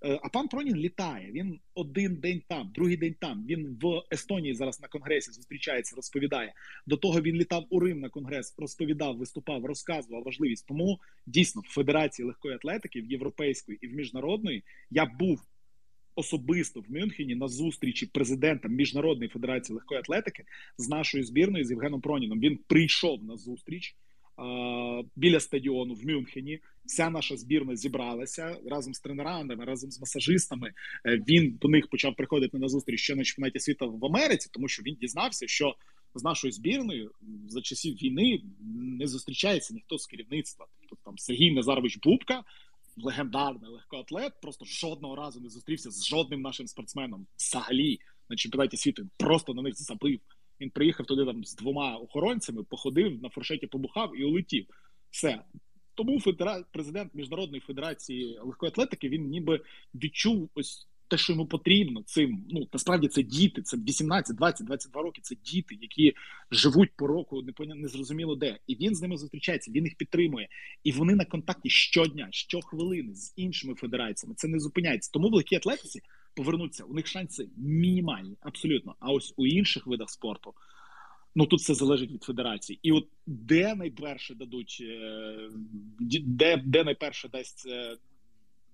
Е, а пан Пронін літає. Він один день там, другий день там. Він в Естонії зараз на конгресі зустрічається, розповідає. До того він літав у Рим на конгрес, розповідав, виступав, розказував важливість. Тому дійсно в Федерації легкої атлетики, в європейської і в міжнародної я був особисто в Мюнхені на зустрічі президента Міжнародної федерації легкої атлетики з нашою збірною з Євгеном Проніном. Він прийшов на зустріч біля стадіону в Мюнхені. Вся наша збірна зібралася разом з тренерами, разом з масажистами. Е, він до них почав приходити на зустріч ще на чемпіонаті світу в Америці, тому що він дізнався, що з нашою збірною за часів війни не зустрічається ніхто з керівництва. Тобто там Сергій Назарович Бубка легендарний легкоатлет, просто жодного разу не зустрівся з жодним нашим спортсменом взагалі на чемпіонаті світу. Він просто на них забив. Він приїхав туди там з двома охоронцями, походив на фуршеті, побухав і улетів. Все. Тому федера... президент Міжнародної федерації легкої атлетики він ніби відчув ось те, що йому потрібно, цим ну насправді це діти, це 18, 20, 22 роки. Це діти, які живуть по року, не незрозуміло де, і він з ними зустрічається. Він їх підтримує, і вони на контакті щодня, щохвилини з іншими федераціями. Це не зупиняється. Тому в легкій атлетиці повернуться. У них шанси мінімальні, абсолютно. А ось у інших видах спорту. Ну тут все залежить від федерації, і от де найперше дадуть, е, де де найперше дасть е,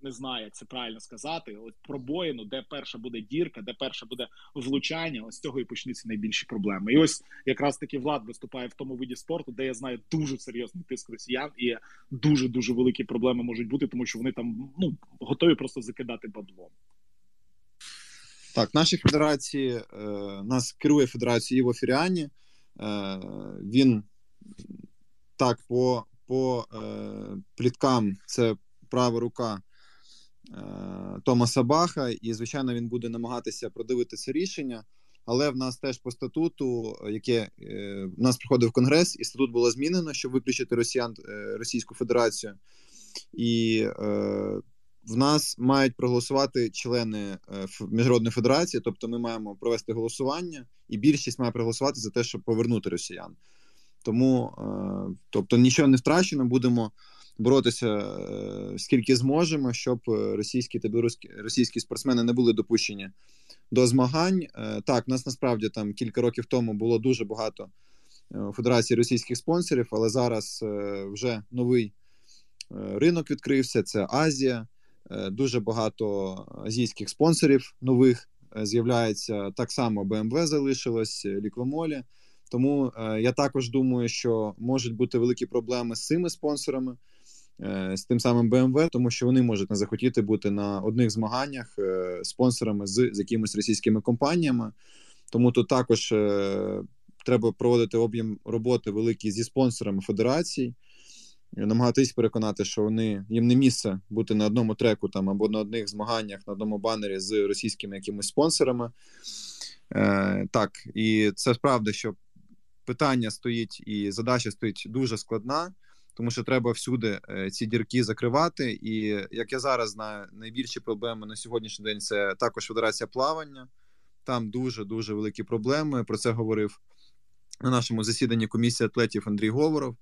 не знаю, як це правильно сказати. От пробоїну, де перша буде дірка, де перше буде влучання. Ось з цього і почнуться найбільші проблеми. І ось якраз таки влад виступає в тому виді спорту, де я знаю дуже серйозний тиск росіян, і дуже дуже великі проблеми можуть бути, тому що вони там ну готові просто закидати баблом. Так, наші федерації е, нас керує федерація Іво Фіріані. Е, він так по по е, пліткам це права рука Томаса Баха, і звичайно він буде намагатися продивити це рішення. Але в нас теж по статуту, яке е, в нас приходив конгрес, і статут було змінено, щоб виключити Росіян е, Російську Федерацію, і е, в нас мають проголосувати члени е, міжнародної федерації. Тобто, ми маємо провести голосування, і більшість має проголосувати за те, щоб повернути росіян. Тому, е, тобто, нічого не втрачено, будемо боротися е, скільки зможемо, щоб е, російські та білоруські російські спортсмени не були допущені до змагань. Е, так, нас насправді там кілька років тому було дуже багато Федерації російських спонсорів, але зараз вже новий ринок відкрився. Це Азія, дуже багато азійських спонсорів нових з'являється. Так само BMW залишилось, ліквомолі. Тому я також думаю, що можуть бути великі проблеми з цими спонсорами. Е, з тим самим BMW, тому що вони можуть не захотіти бути на одних змаганнях е, спонсорами з, з якимись російськими компаніями. Тому тут також е, треба проводити об'єм роботи великий зі спонсорами федерацій, намагатись переконати, що вони їм не місце бути на одному треку там або на одних змаганнях, на одному банері з російськими якимись спонсорами. Е, Так, і це справді, що питання стоїть і задача стоїть дуже складна тому що треба всюди е, ці дірки закривати. І як я зараз знаю, найбільші проблеми на сьогоднішній день це також федерація плавання. Там дуже дуже великі проблеми. Про це говорив на нашому засіданні комісії атлетів Андрій Говоров.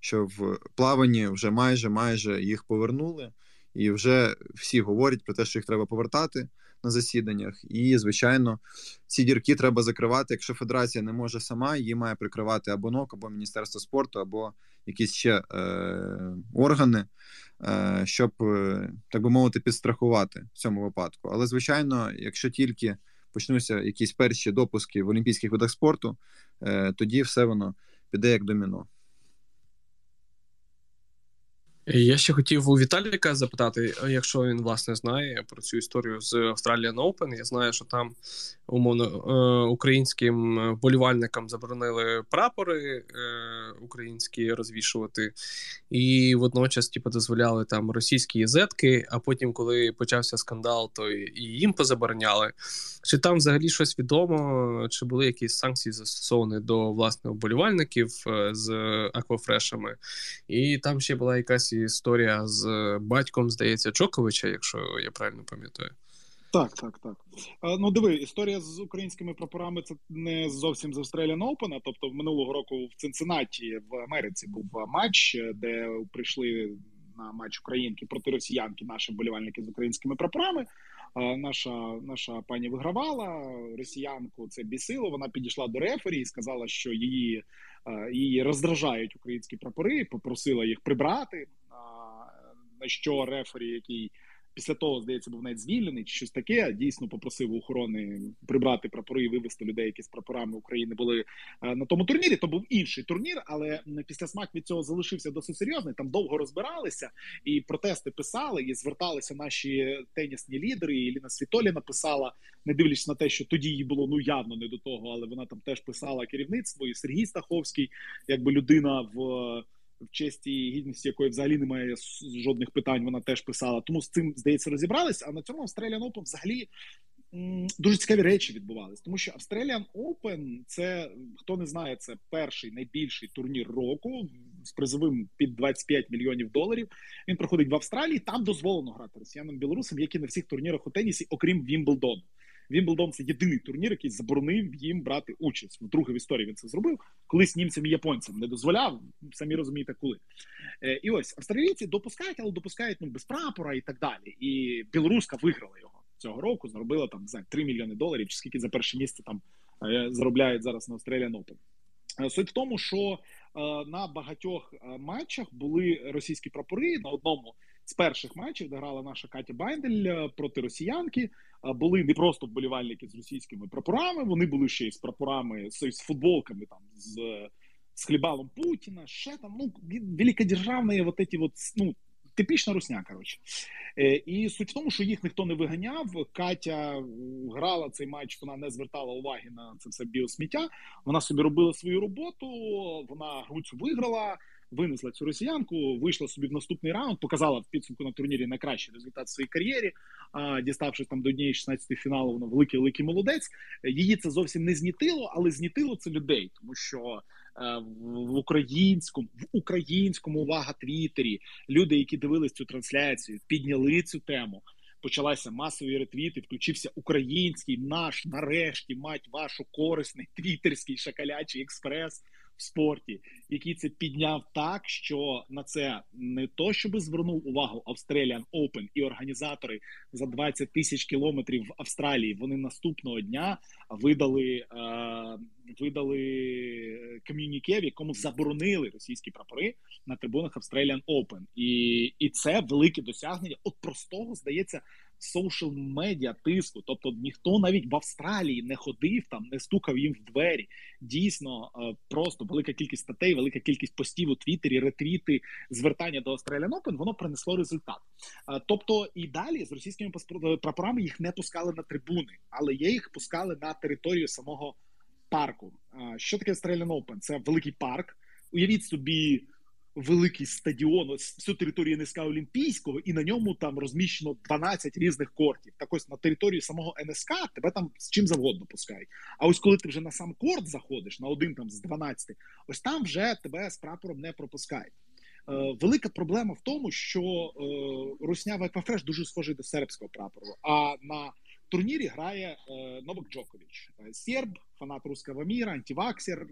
Що в плаванні вже майже майже їх повернули, і вже всі говорять про те, що їх треба повертати на засіданнях. І, звичайно, ці дірки треба закривати. Якщо федерація не може сама, її має прикривати або НОК, або Міністерство спорту, або якісь ще е, органи, е, щоб, е, так би мовити, підстрахувати в цьому випадку. Але, звичайно, якщо тільки почнуться якісь перші допуски в олімпійських видах спорту, е, тоді все воно піде як доміно. Я ще хотів у Віталіка запитати, якщо він власне знає про цю історію з Australian Open. Я знаю, що там умовно е, українським болівальникам заборонили прапори е, українські розвішувати, і водночас типу, дозволяли там російські єзетки. А потім, коли почався скандал, то і їм позабороняли. Чи там взагалі щось відомо? Чи були якісь санкції застосовані до власне вболівальників е, з аквафрешами? І там ще була якась історія з батьком, здається, Джоковича, якщо я правильно пам'ятаю. Так, так, так. Ну, диви, історія з українськими прапорами це не зовсім з Australian Open, Тобто, минулого року в Цинциннаті в Америці був матч, де прийшли на матч Українки проти росіянки наші вболівальники з українськими прапорами. Наша наша пані вигравала росіянку. Це бісило. Вона підійшла до рефері і сказала, що її її роздражають українські прапори. Попросила їх прибрати. На що рефері, який Після того, здається, був навіть звільнений чи щось таке. Дійсно попросив охорони прибрати прапори і вивести людей, які з прапорами України були е, на тому турнірі. То був інший турнір, але після смак від цього залишився досить серйозний. Там довго розбиралися і протести писали, і зверталися наші тенісні лідери. І Ліна Світолі написала, не дивлячись на те, що тоді їй було ну явно не до того, але вона там теж писала керівництво. І Сергій Стаховський, якби людина в в честі і гідності, якої взагалі немає жодних питань, вона теж писала. Тому з цим здається розібрались. А на цьому Australian Open взагалі дуже цікаві речі відбувались, тому що Australian Open – це хто не знає, це перший найбільший турнір року з призовим під 25 мільйонів доларів. Він проходить в Австралії. Там дозволено грати росіянам білорусам, які на всіх турнірах у тенісі, окрім Вімблдону. Вімблдон це єдиний турнір, який заборонив їм брати участь. Вдруге в історії він це зробив. Колись німцям і японцям не дозволяв. Самі розумієте, коли е, і ось австралійці допускають, але допускають ну без прапора і так далі. І білоруска виграла його цього року. Заробила там не знаю, 3 мільйони доларів. Чи скільки за перше місце там е, заробляють зараз на Australian Open. Е, суть в тому, що на багатьох матчах були російські прапори на одному з перших матчів, де грала наша Катя Байндель проти росіянки були не просто вболівальники з російськими прапорами, вони були ще й з прапорами з, футболками там з з хлібалом Путіна, ще там ну великодержавні вот эти вот, ну, типічна русня. коротше. Е, і суть в тому, що їх ніхто не виганяв. Катя грала цей матч, вона не звертала уваги на це все біосміття. Вона собі робила свою роботу, вона груцю виграла винесла цю росіянку, вийшла собі в наступний раунд, показала в підсумку на турнірі найкращий результат в своїй кар'єрі. А діставшись там до однієї 16 фіналу, вона великий великий молодець. Її це зовсім не знітило, але знітило це людей, тому що. Е, в українському в українському увага твіттері люди, які дивились цю трансляцію, підняли цю тему. Почалася масові ретвіти. Включився український наш нарешті мать вашу корисний твіттерський шакалячий експрес в спорті, який це підняв так, що на це не то, щоб звернув увагу Australian Open і організатори за 20 тисяч кілометрів в Австралії. Вони наступного дня видали е, видали ком'юніке, в якому заборонили російські прапори на трибунах Australian Open. і і це велике досягнення. От простого здається соушал медіа тиску. Тобто ніхто навіть в Австралії не ходив там, не стукав їм в двері. Дійсно, е, просто велика кількість статей, велика кількість постів у Твіттері, ретвіти, звертання до Australian Open, воно принесло результат. Е, тобто і далі з російськими прапорами їх не пускали на трибуни, але є їх пускали на територію самого парку. Е, що таке Australian Open? Це великий парк. Уявіть собі великий стадіон, ось всю територію НСК Олімпійського, і на ньому там розміщено 12 різних кортів. Так ось на територію самого НСК тебе там з чим завгодно пускають. А ось коли ти вже на сам корт заходиш на один там з 12, ось там вже тебе з прапором не пропускають. Е, велика проблема в тому, що е, русня ВКФРЕШ дуже схожий до сербського прапору. А на турнірі грає е, Новак Джокович, е, серб, фанат руского міра, антиваксер,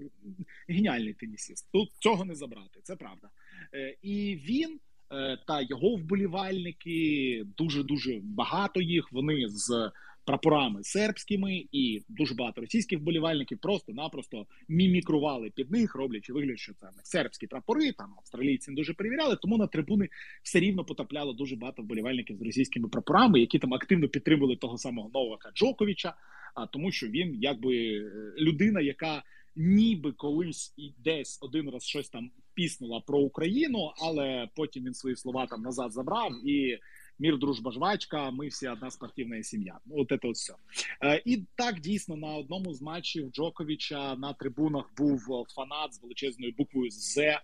геніальний тенісіст. Тут цього не забрати, це правда. Е, і він е, та його вболівальники дуже дуже багато їх. Вони з прапорами сербськими і дуже багато російських вболівальників просто-напросто мімікрували під них, роблячи вигляд, що це не сербські прапори. Там австралійці не дуже перевіряли. Тому на трибуни все рівно потрапляло дуже багато вболівальників з російськими прапорами, які там активно підтримували того самого Новака Джоковича. А тому, що він якби е, людина, яка ніби колись і десь один раз щось там піснула про Україну, але потім він свої слова там назад забрав і мір, дружба, жвачка, ми всі одна спортивна сім'я. Ну, от це от все. Е, і так дійсно на одному з матчів Джоковича на трибунах був фанат з величезною буквою З.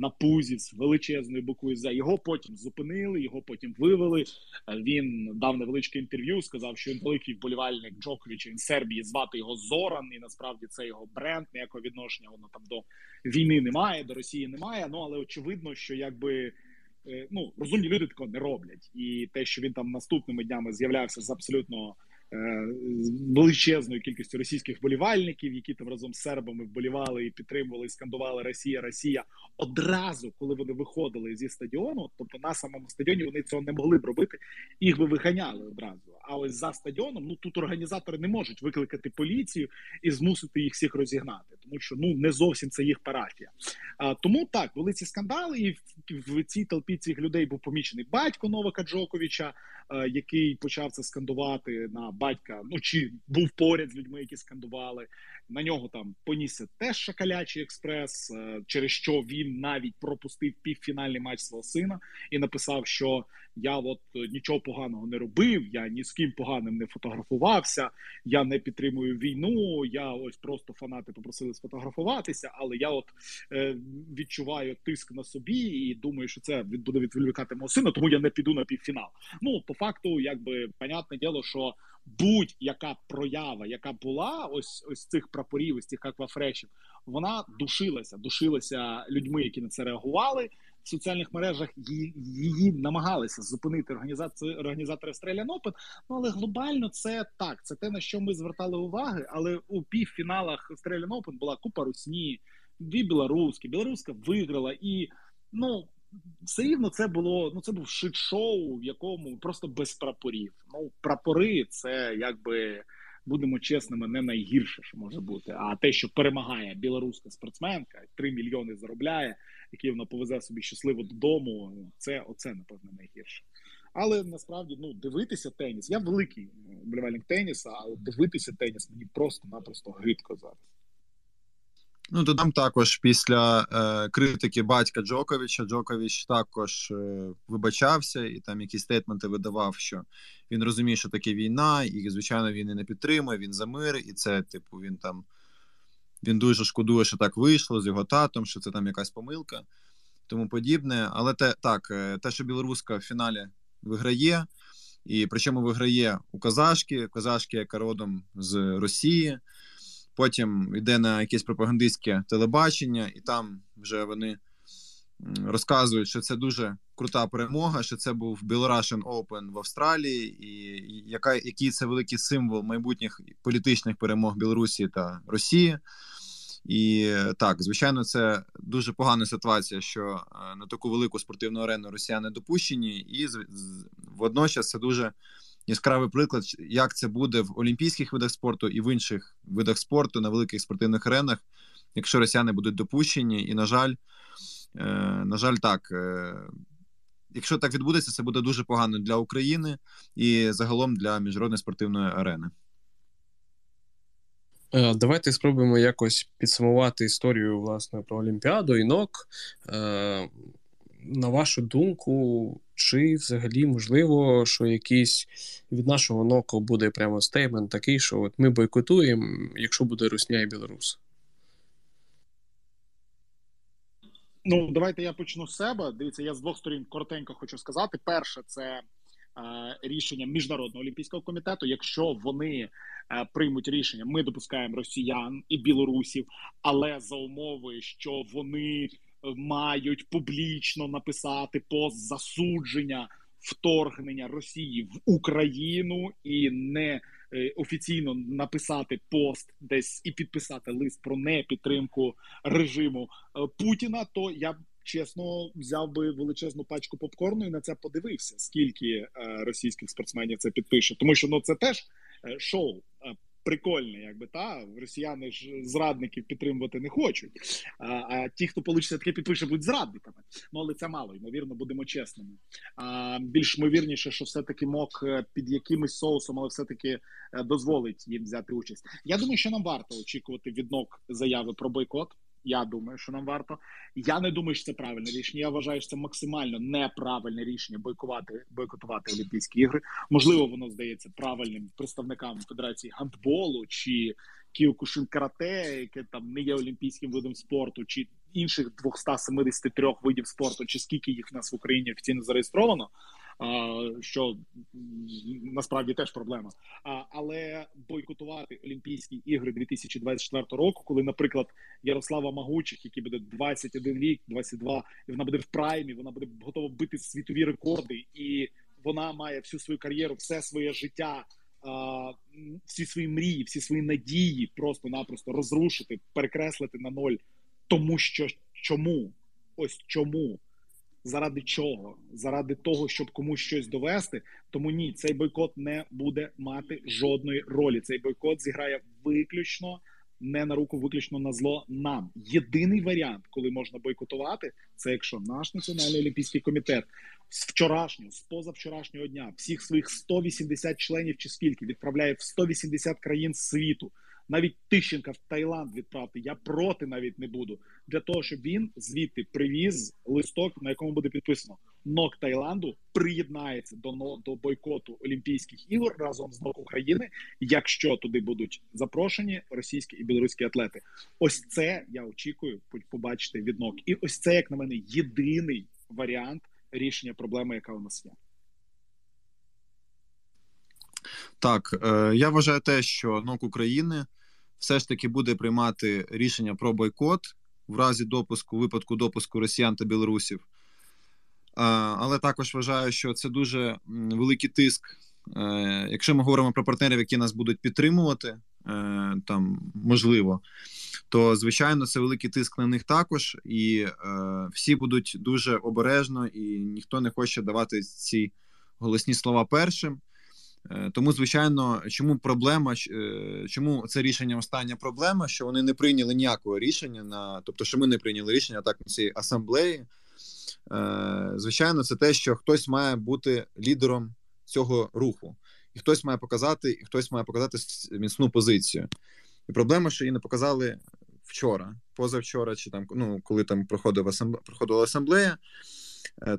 На пузі з величезною буквою за його потім зупинили, його потім вивели. Е, він дав невеличке інтерв'ю. Сказав, що він великий вболівальник Джоковича. Він Сербії звати його Зоран, і насправді це його бренд. Ніякого відношення воно там до війни немає, до Росії немає. Ну але очевидно, що якби Е, ну розумні люди такого не роблять, і те, що він там наступними днями з'являвся з абсолютно е, величезною кількістю російських вболівальників, які там разом з сербами вболівали і підтримували, і скандували Росія, Росія одразу, коли вони виходили зі стадіону, тобто на самому стадіоні вони цього не могли б робити, їх би виганяли одразу. А ось за стадіоном ну тут організатори не можуть викликати поліцію і змусити їх всіх розігнати, тому що ну не зовсім це їх парафія. А, Тому так були ці скандали, і в, в цій толпі цих людей був помічений батько Новака Джоковича, який почав це скандувати на батька. Ну чи був поряд з людьми, які скандували. На нього там понісся теж шакалячий експрес, е, через що він навіть пропустив півфінальний матч свого сина і написав, що я от е, нічого поганого не робив, я ні з ким поганим не фотографувався, я не підтримую війну. Я ось просто фанати попросили сфотографуватися, але я от е, відчуваю тиск на собі і думаю, що це буде відволікати мого сина, тому я не піду на півфінал. Ну по факту, якби понятне діло, що будь-яка проява, яка була ось ось цих прапорів, із цих аквафрешів, вона душилася, душилася людьми, які на це реагували. В соціальних мережах її, її намагалися зупинити організацію організатори Australian Open, Ну але глобально це так. Це те на що ми звертали уваги. Але у півфіналах Australian Open була купа русні, дві білоруські. Білоруська виграла, і ну все рівно це було. Ну це був шит-шоу, в якому просто без прапорів. Ну прапори це якби будемо чесними, не найгірше, що може бути. А те, що перемагає білоруська спортсменка, 3 мільйони заробляє, які вона повезе собі щасливо додому. Це оце напевно найгірше. Але насправді ну дивитися теніс. Я великий вболівальник теніса, але дивитися теніс мені просто-напросто гидко зараз. Ну, додам також після е, критики батька Джоковича. Джокович також е, вибачався і там якісь стейтменти видавав, що він розуміє, що таке війна, і звичайно він і не підтримує. Він за мир, і це, типу, він там він дуже шкодує, що так вийшло з його татом, що це там якась помилка, тому подібне. Але те так, е, те, що білоруска в фіналі виграє, і причому виграє у казашки, казашки, яка родом з Росії потім йде на якесь пропагандистське телебачення, і там вже вони розказують, що це дуже крута перемога, що це був Belarusian Open в Австралії, і яка, який це великий символ майбутніх політичних перемог Білорусі та Росії. І так, звичайно, це дуже погана ситуація, що е, на таку велику спортивну арену росіяни допущені, і водночас це дуже яскравий приклад, як це буде в олімпійських видах спорту і в інших видах спорту на великих спортивних аренах, якщо росіяни будуть допущені, і на жаль, е, на жаль, так. Е, якщо так відбудеться, це буде дуже погано для України і загалом для міжнародної спортивної арени. Е, давайте спробуємо якось підсумувати історію власне про Олімпіаду і НОК. На вашу думку, чи взагалі можливо, що якийсь від нашого ноку буде прямо стеймент такий, що от ми бойкотуємо, якщо буде Русня і Білорус? Ну, давайте я почну з себе. Дивіться, я з двох сторін коротенько хочу сказати. Перше, це е, рішення міжнародного олімпійського комітету. Якщо вони е, приймуть рішення, ми допускаємо росіян і білорусів, але за умови, що вони мають публічно написати пост засудження вторгнення Росії в Україну і не е, офіційно написати пост десь і підписати лист про непідтримку режиму е, Путіна, то я б чесно взяв би величезну пачку попкорну і на це подивився, скільки е, російських спортсменів це підпише, тому що ну це теж шоу прикольне, якби та росіяни ж зрадників підтримувати не хочуть. А а ті, хто получиться таке підпише, будуть зрадниками. Ну але це мало, ймовірно, будемо чесними. А більш ймовірніше, що все-таки мок е, під якимось соусом, але все-таки е, дозволить їм взяти участь. Я думаю, що нам варто очікувати від нок заяви про бойкот. Я думаю, що нам варто. Я не думаю, що це правильне рішення. Я вважаю, що це максимально неправильне рішення бойкувати бойкотувати Олімпійські ігри. Можливо, воно здається правильним представникам Федерації гандболу чи Кіокушин карате, яке там не є олімпійським видом спорту, чи інших 273 видів спорту, чи скільки їх в нас в Україні офіційно зареєстровано що насправді теж проблема. Але бойкотувати Олімпійські ігри 2024 року, коли, наприклад, Ярослава Магучих, який буде 21 рік, 22, і вона буде в праймі, вона буде готова бити світові рекорди, і вона має всю свою кар'єру, все своє життя. Всі свої мрії, всі свої надії просто-напросто розрушити, перекреслити на ноль, тому що чому? Ось чому Заради чого? Заради того, щоб комусь щось довести. Тому ні, цей бойкот не буде мати жодної ролі. Цей бойкот зіграє виключно не на руку, виключно на зло нам. Єдиний варіант, коли можна бойкотувати, це якщо наш національний олімпійський комітет з вчорашнього, з позавчорашнього дня, всіх своїх 180 членів чи скільки відправляє в 180 країн світу навіть Тищенка в Таїланд відправити. Я проти навіть не буду для того, щоб він звідти привіз листок, на якому буде підписано НОК Таїланду приєднається до до бойкоту Олімпійських ігор разом з НОК України, якщо туди будуть запрошені російські і білоруські атлети. Ось це я очікую побачити від НОК. І ось це, як на мене, єдиний варіант рішення проблеми, яка у нас є. Так, е, я вважаю те, що НОК України все ж таки буде приймати рішення про бойкот в разі допуску, випадку допуску росіян та білорусів. Але також вважаю, що це дуже великий тиск. Е, якщо ми говоримо про партнерів, які нас будуть підтримувати, е, там можливо, то звичайно це великий тиск на них також, і е, всі будуть дуже обережно, і ніхто не хоче давати ці голосні слова першим. Е, тому, звичайно, чому проблема, е, чому це рішення остання проблема, що вони не прийняли ніякого рішення на тобто, що ми не прийняли рішення так на цій асамблеї. Е, звичайно, це те, що хтось має бути лідером цього руху, і хтось має показати, і хтось має показати міцну позицію. І проблема, що її не показали вчора, позавчора, чи там ну коли там проходила асамблея, проходила асамблея,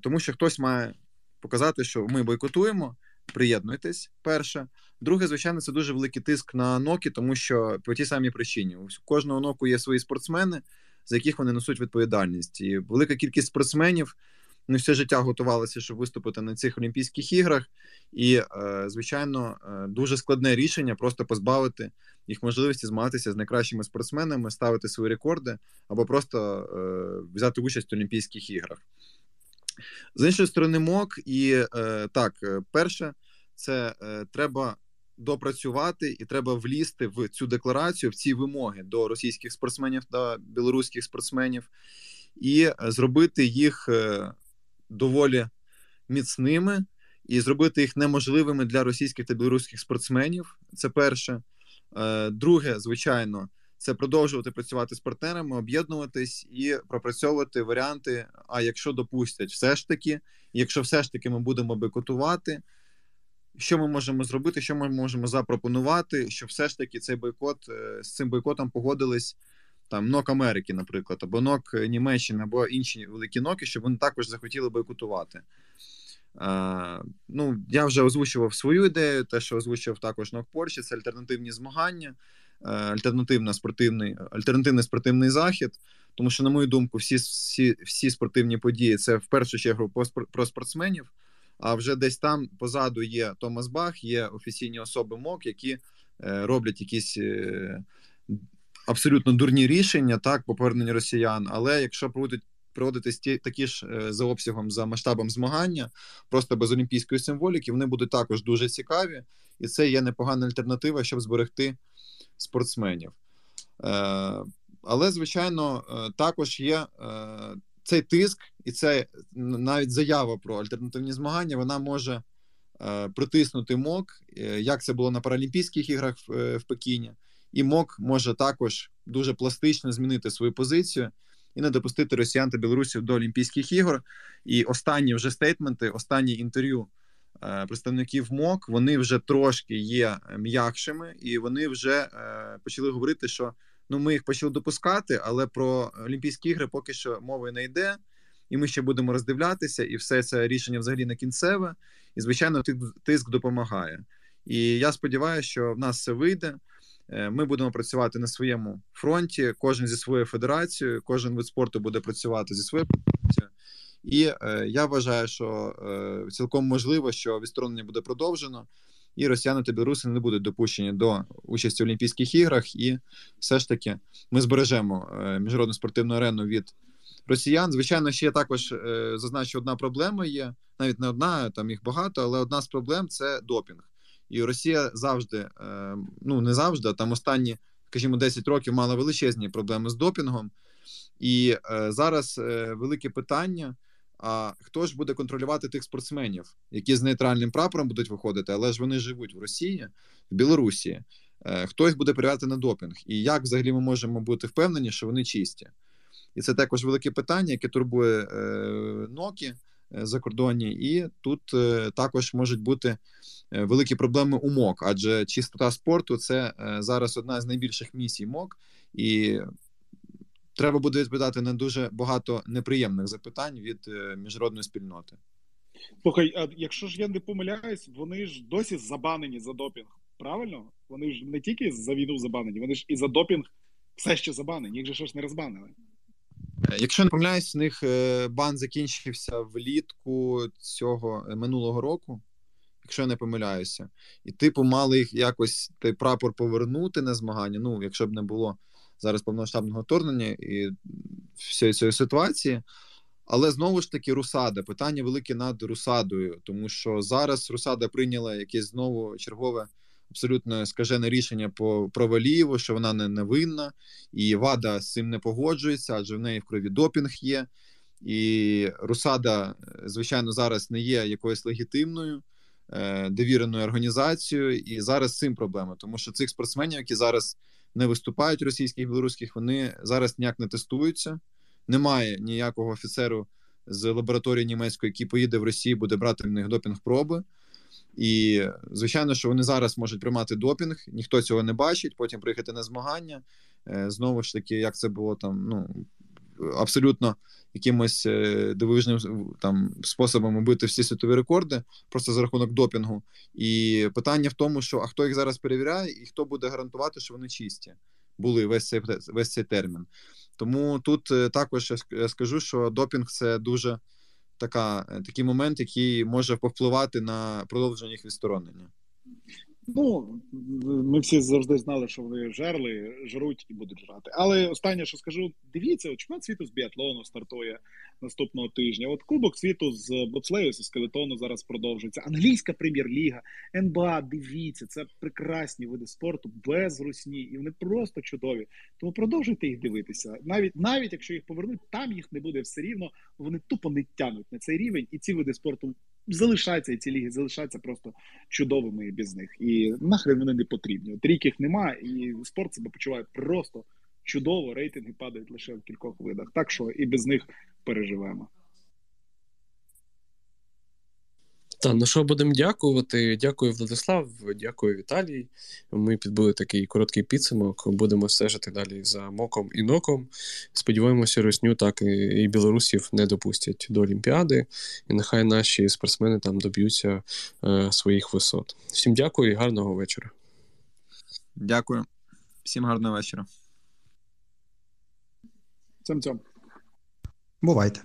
тому що хтось має показати, що ми бойкотуємо приєднуйтесь. Перше. Друге, звичайно, це дуже великий тиск на ноки, тому що по тій самій причині у кожного ноку є свої спортсмени, за яких вони несуть відповідальність. І велика кількість спортсменів не все життя готувалися, щоб виступити на цих Олімпійських іграх. І, е, звичайно, е, дуже складне рішення просто позбавити їх можливості змагатися з найкращими спортсменами, ставити свої рекорди або просто е, взяти участь в Олімпійських іграх. З іншої сторони, МОК, і е, так, е, перше, це е, треба допрацювати і треба влізти в цю декларацію, в ці вимоги до російських спортсменів та білоруських спортсменів, і зробити їх доволі міцними, і зробити їх неможливими для російських та білоруських спортсменів. Це перше. Друге, звичайно це продовжувати працювати з партнерами, об'єднуватись і пропрацьовувати варіанти. А якщо допустять, все ж таки, якщо все ж таки ми будемо бойкотувати, що ми можемо зробити, що ми можемо запропонувати, що все ж таки цей бойкот е, з цим бойкотом погодились там НОК Америки, наприклад, або НОК Німеччини, або інші великі ноки, щоб вони також захотіли бойкотувати. Uh, ну, Я вже озвучував свою ідею, те, що озвучив також НОК Польщі, це альтернативні змагання. Е, альтернативна спортивний альтернативний спортивний захід. Тому що, на мою думку, всі всі, всі спортивні події це в першу чергу про спортсменів. А вже десь там позаду є Томас Бах, є офіційні особи МОК, які е, роблять якісь е, абсолютно дурні рішення так по поверненню росіян. Але якщо проводять проводитись ті такі ж за обсягом за масштабом змагання, просто без олімпійської символіки, вони будуть також дуже цікаві, і це є непогана альтернатива, щоб зберегти спортсменів. Е, але, звичайно, е, також є е, цей тиск, і це навіть заява про альтернативні змагання, вона може притиснути МОК, як це було на Паралімпійських іграх в Пекіні. І МОК може також дуже пластично змінити свою позицію і не допустити росіян та білорусів до Олімпійських ігор. І останні вже стейтменти, останні інтерв'ю представників МОК вони вже трошки є м'якшими, і вони вже е, почали говорити, що ну ми їх почали допускати, але про Олімпійські ігри поки що мови не йде, і ми ще будемо роздивлятися, і все це рішення взагалі не кінцеве. І звичайно, тиск допомагає. І я сподіваюся, що в нас все вийде. Е, ми будемо працювати на своєму фронті. Кожен зі своєю федерацією, кожен вид спорту буде працювати зі своєю федерацією. І е, я вважаю, що е, цілком можливо, що відсторонення буде продовжено, і росіяни та білоруси не будуть допущені до участі в Олімпійських іграх, і все ж таки ми збережемо е, міжнародну спортивну арену від росіян. Звичайно, ще також е, зазначу, одна проблема є навіть не одна, там їх багато, але одна з проблем це допінг. І Росія завжди, е, ну не завжди, а там останні, скажімо, 10 років мала величезні проблеми з допінгом. І е, зараз велике питання. А хто ж буде контролювати тих спортсменів, які з нейтральним прапором будуть виходити, але ж вони живуть в Росії, в Білорусі. Е, хто їх буде перевіряти на допінг? І як взагалі ми можемо бути впевнені, що вони чисті? І це також велике питання, яке турбує е, ноки е, закордонні, і тут також можуть бути великі проблеми у МОК, адже чистота спорту це зараз одна з найбільших місій МОК. І треба буде відповідати на дуже багато неприємних запитань від е, міжнародної спільноти. Слухай, а якщо ж я не помиляюсь, вони ж досі забанені за допінг. Правильно? Вони ж не тільки за війну забанені, вони ж і за допінг все ще забанені, їх же щось не розбанили. Е, якщо не помиляюсь, у них е, бан закінчився влітку цього минулого року. якщо я не помиляюся. І, типу, мали їх якось той прапор повернути на змагання. Ну, якщо б не було зараз повномасштабного вторгнення і всієї цієї ситуації. Але знову ж таки, Русада. Питання велике над Русадою, тому що зараз Русада прийняла якесь знову чергове абсолютно скажене рішення по про Валієву, що вона не невинна, і Вада з цим не погоджується, адже в неї в крові допінг є. І Русада, звичайно, зараз не є якоюсь легітимною е, довіреною організацією, і зараз з цим проблема, тому що цих спортсменів, які зараз не виступають російських і білоруських, вони зараз ніяк не тестуються. Немає ніякого офіцеру з лабораторії німецької, який поїде в Росію, буде брати в них допінг проби. І звичайно, що вони зараз можуть приймати допінг, ніхто цього не бачить. Потім приїхати на змагання. Е, знову ж таки, як це було там, ну абсолютно якимось е, дивовижним там способом убити всі світові рекорди, просто за рахунок допінгу. І питання в тому, що а хто їх зараз перевіряє, і хто буде гарантувати, що вони чисті були весь цей весь цей термін. Тому тут е, також я скажу, що допінг це дуже така, е, такий момент, який може повпливати на продовження їх відсторонення. Ну, ми всі завжди знали, що вони жерли, жруть і будуть жрати. Але останнє, що скажу, дивіться, чемпіонат світу з біатлону стартує наступного тижня. От Кубок світу з бобслею, з скелетону зараз продовжується. Англійська прем'єр-ліга, НБА, дивіться, це прекрасні види спорту без русні, і вони просто чудові. Тому продовжуйте їх дивитися. Навіть навіть якщо їх повернуть, там їх не буде все рівно. Вони тупо не тянуть на цей рівень, і ці види спорту залишаються, і ці ліги залишаються просто чудовими без них. І нахрен вони не потрібні. От рік їх нема, і спорт себе почуває просто чудово. Рейтинги падають лише в кількох видах. Так що і без них переживемо. Так, ну що будемо дякувати. Дякую, Владислав, дякую, Віталій. Ми підбили такий короткий підсумок. Будемо стежити далі за моком і ноком. Сподіваємося, Росню так і білорусів не допустять до Олімпіади, і нехай наші спортсмени там доб'ються е, своїх висот. Всім дякую і гарного вечора. Дякую, всім гарного вечора. Цьом-цьом. Бувайте.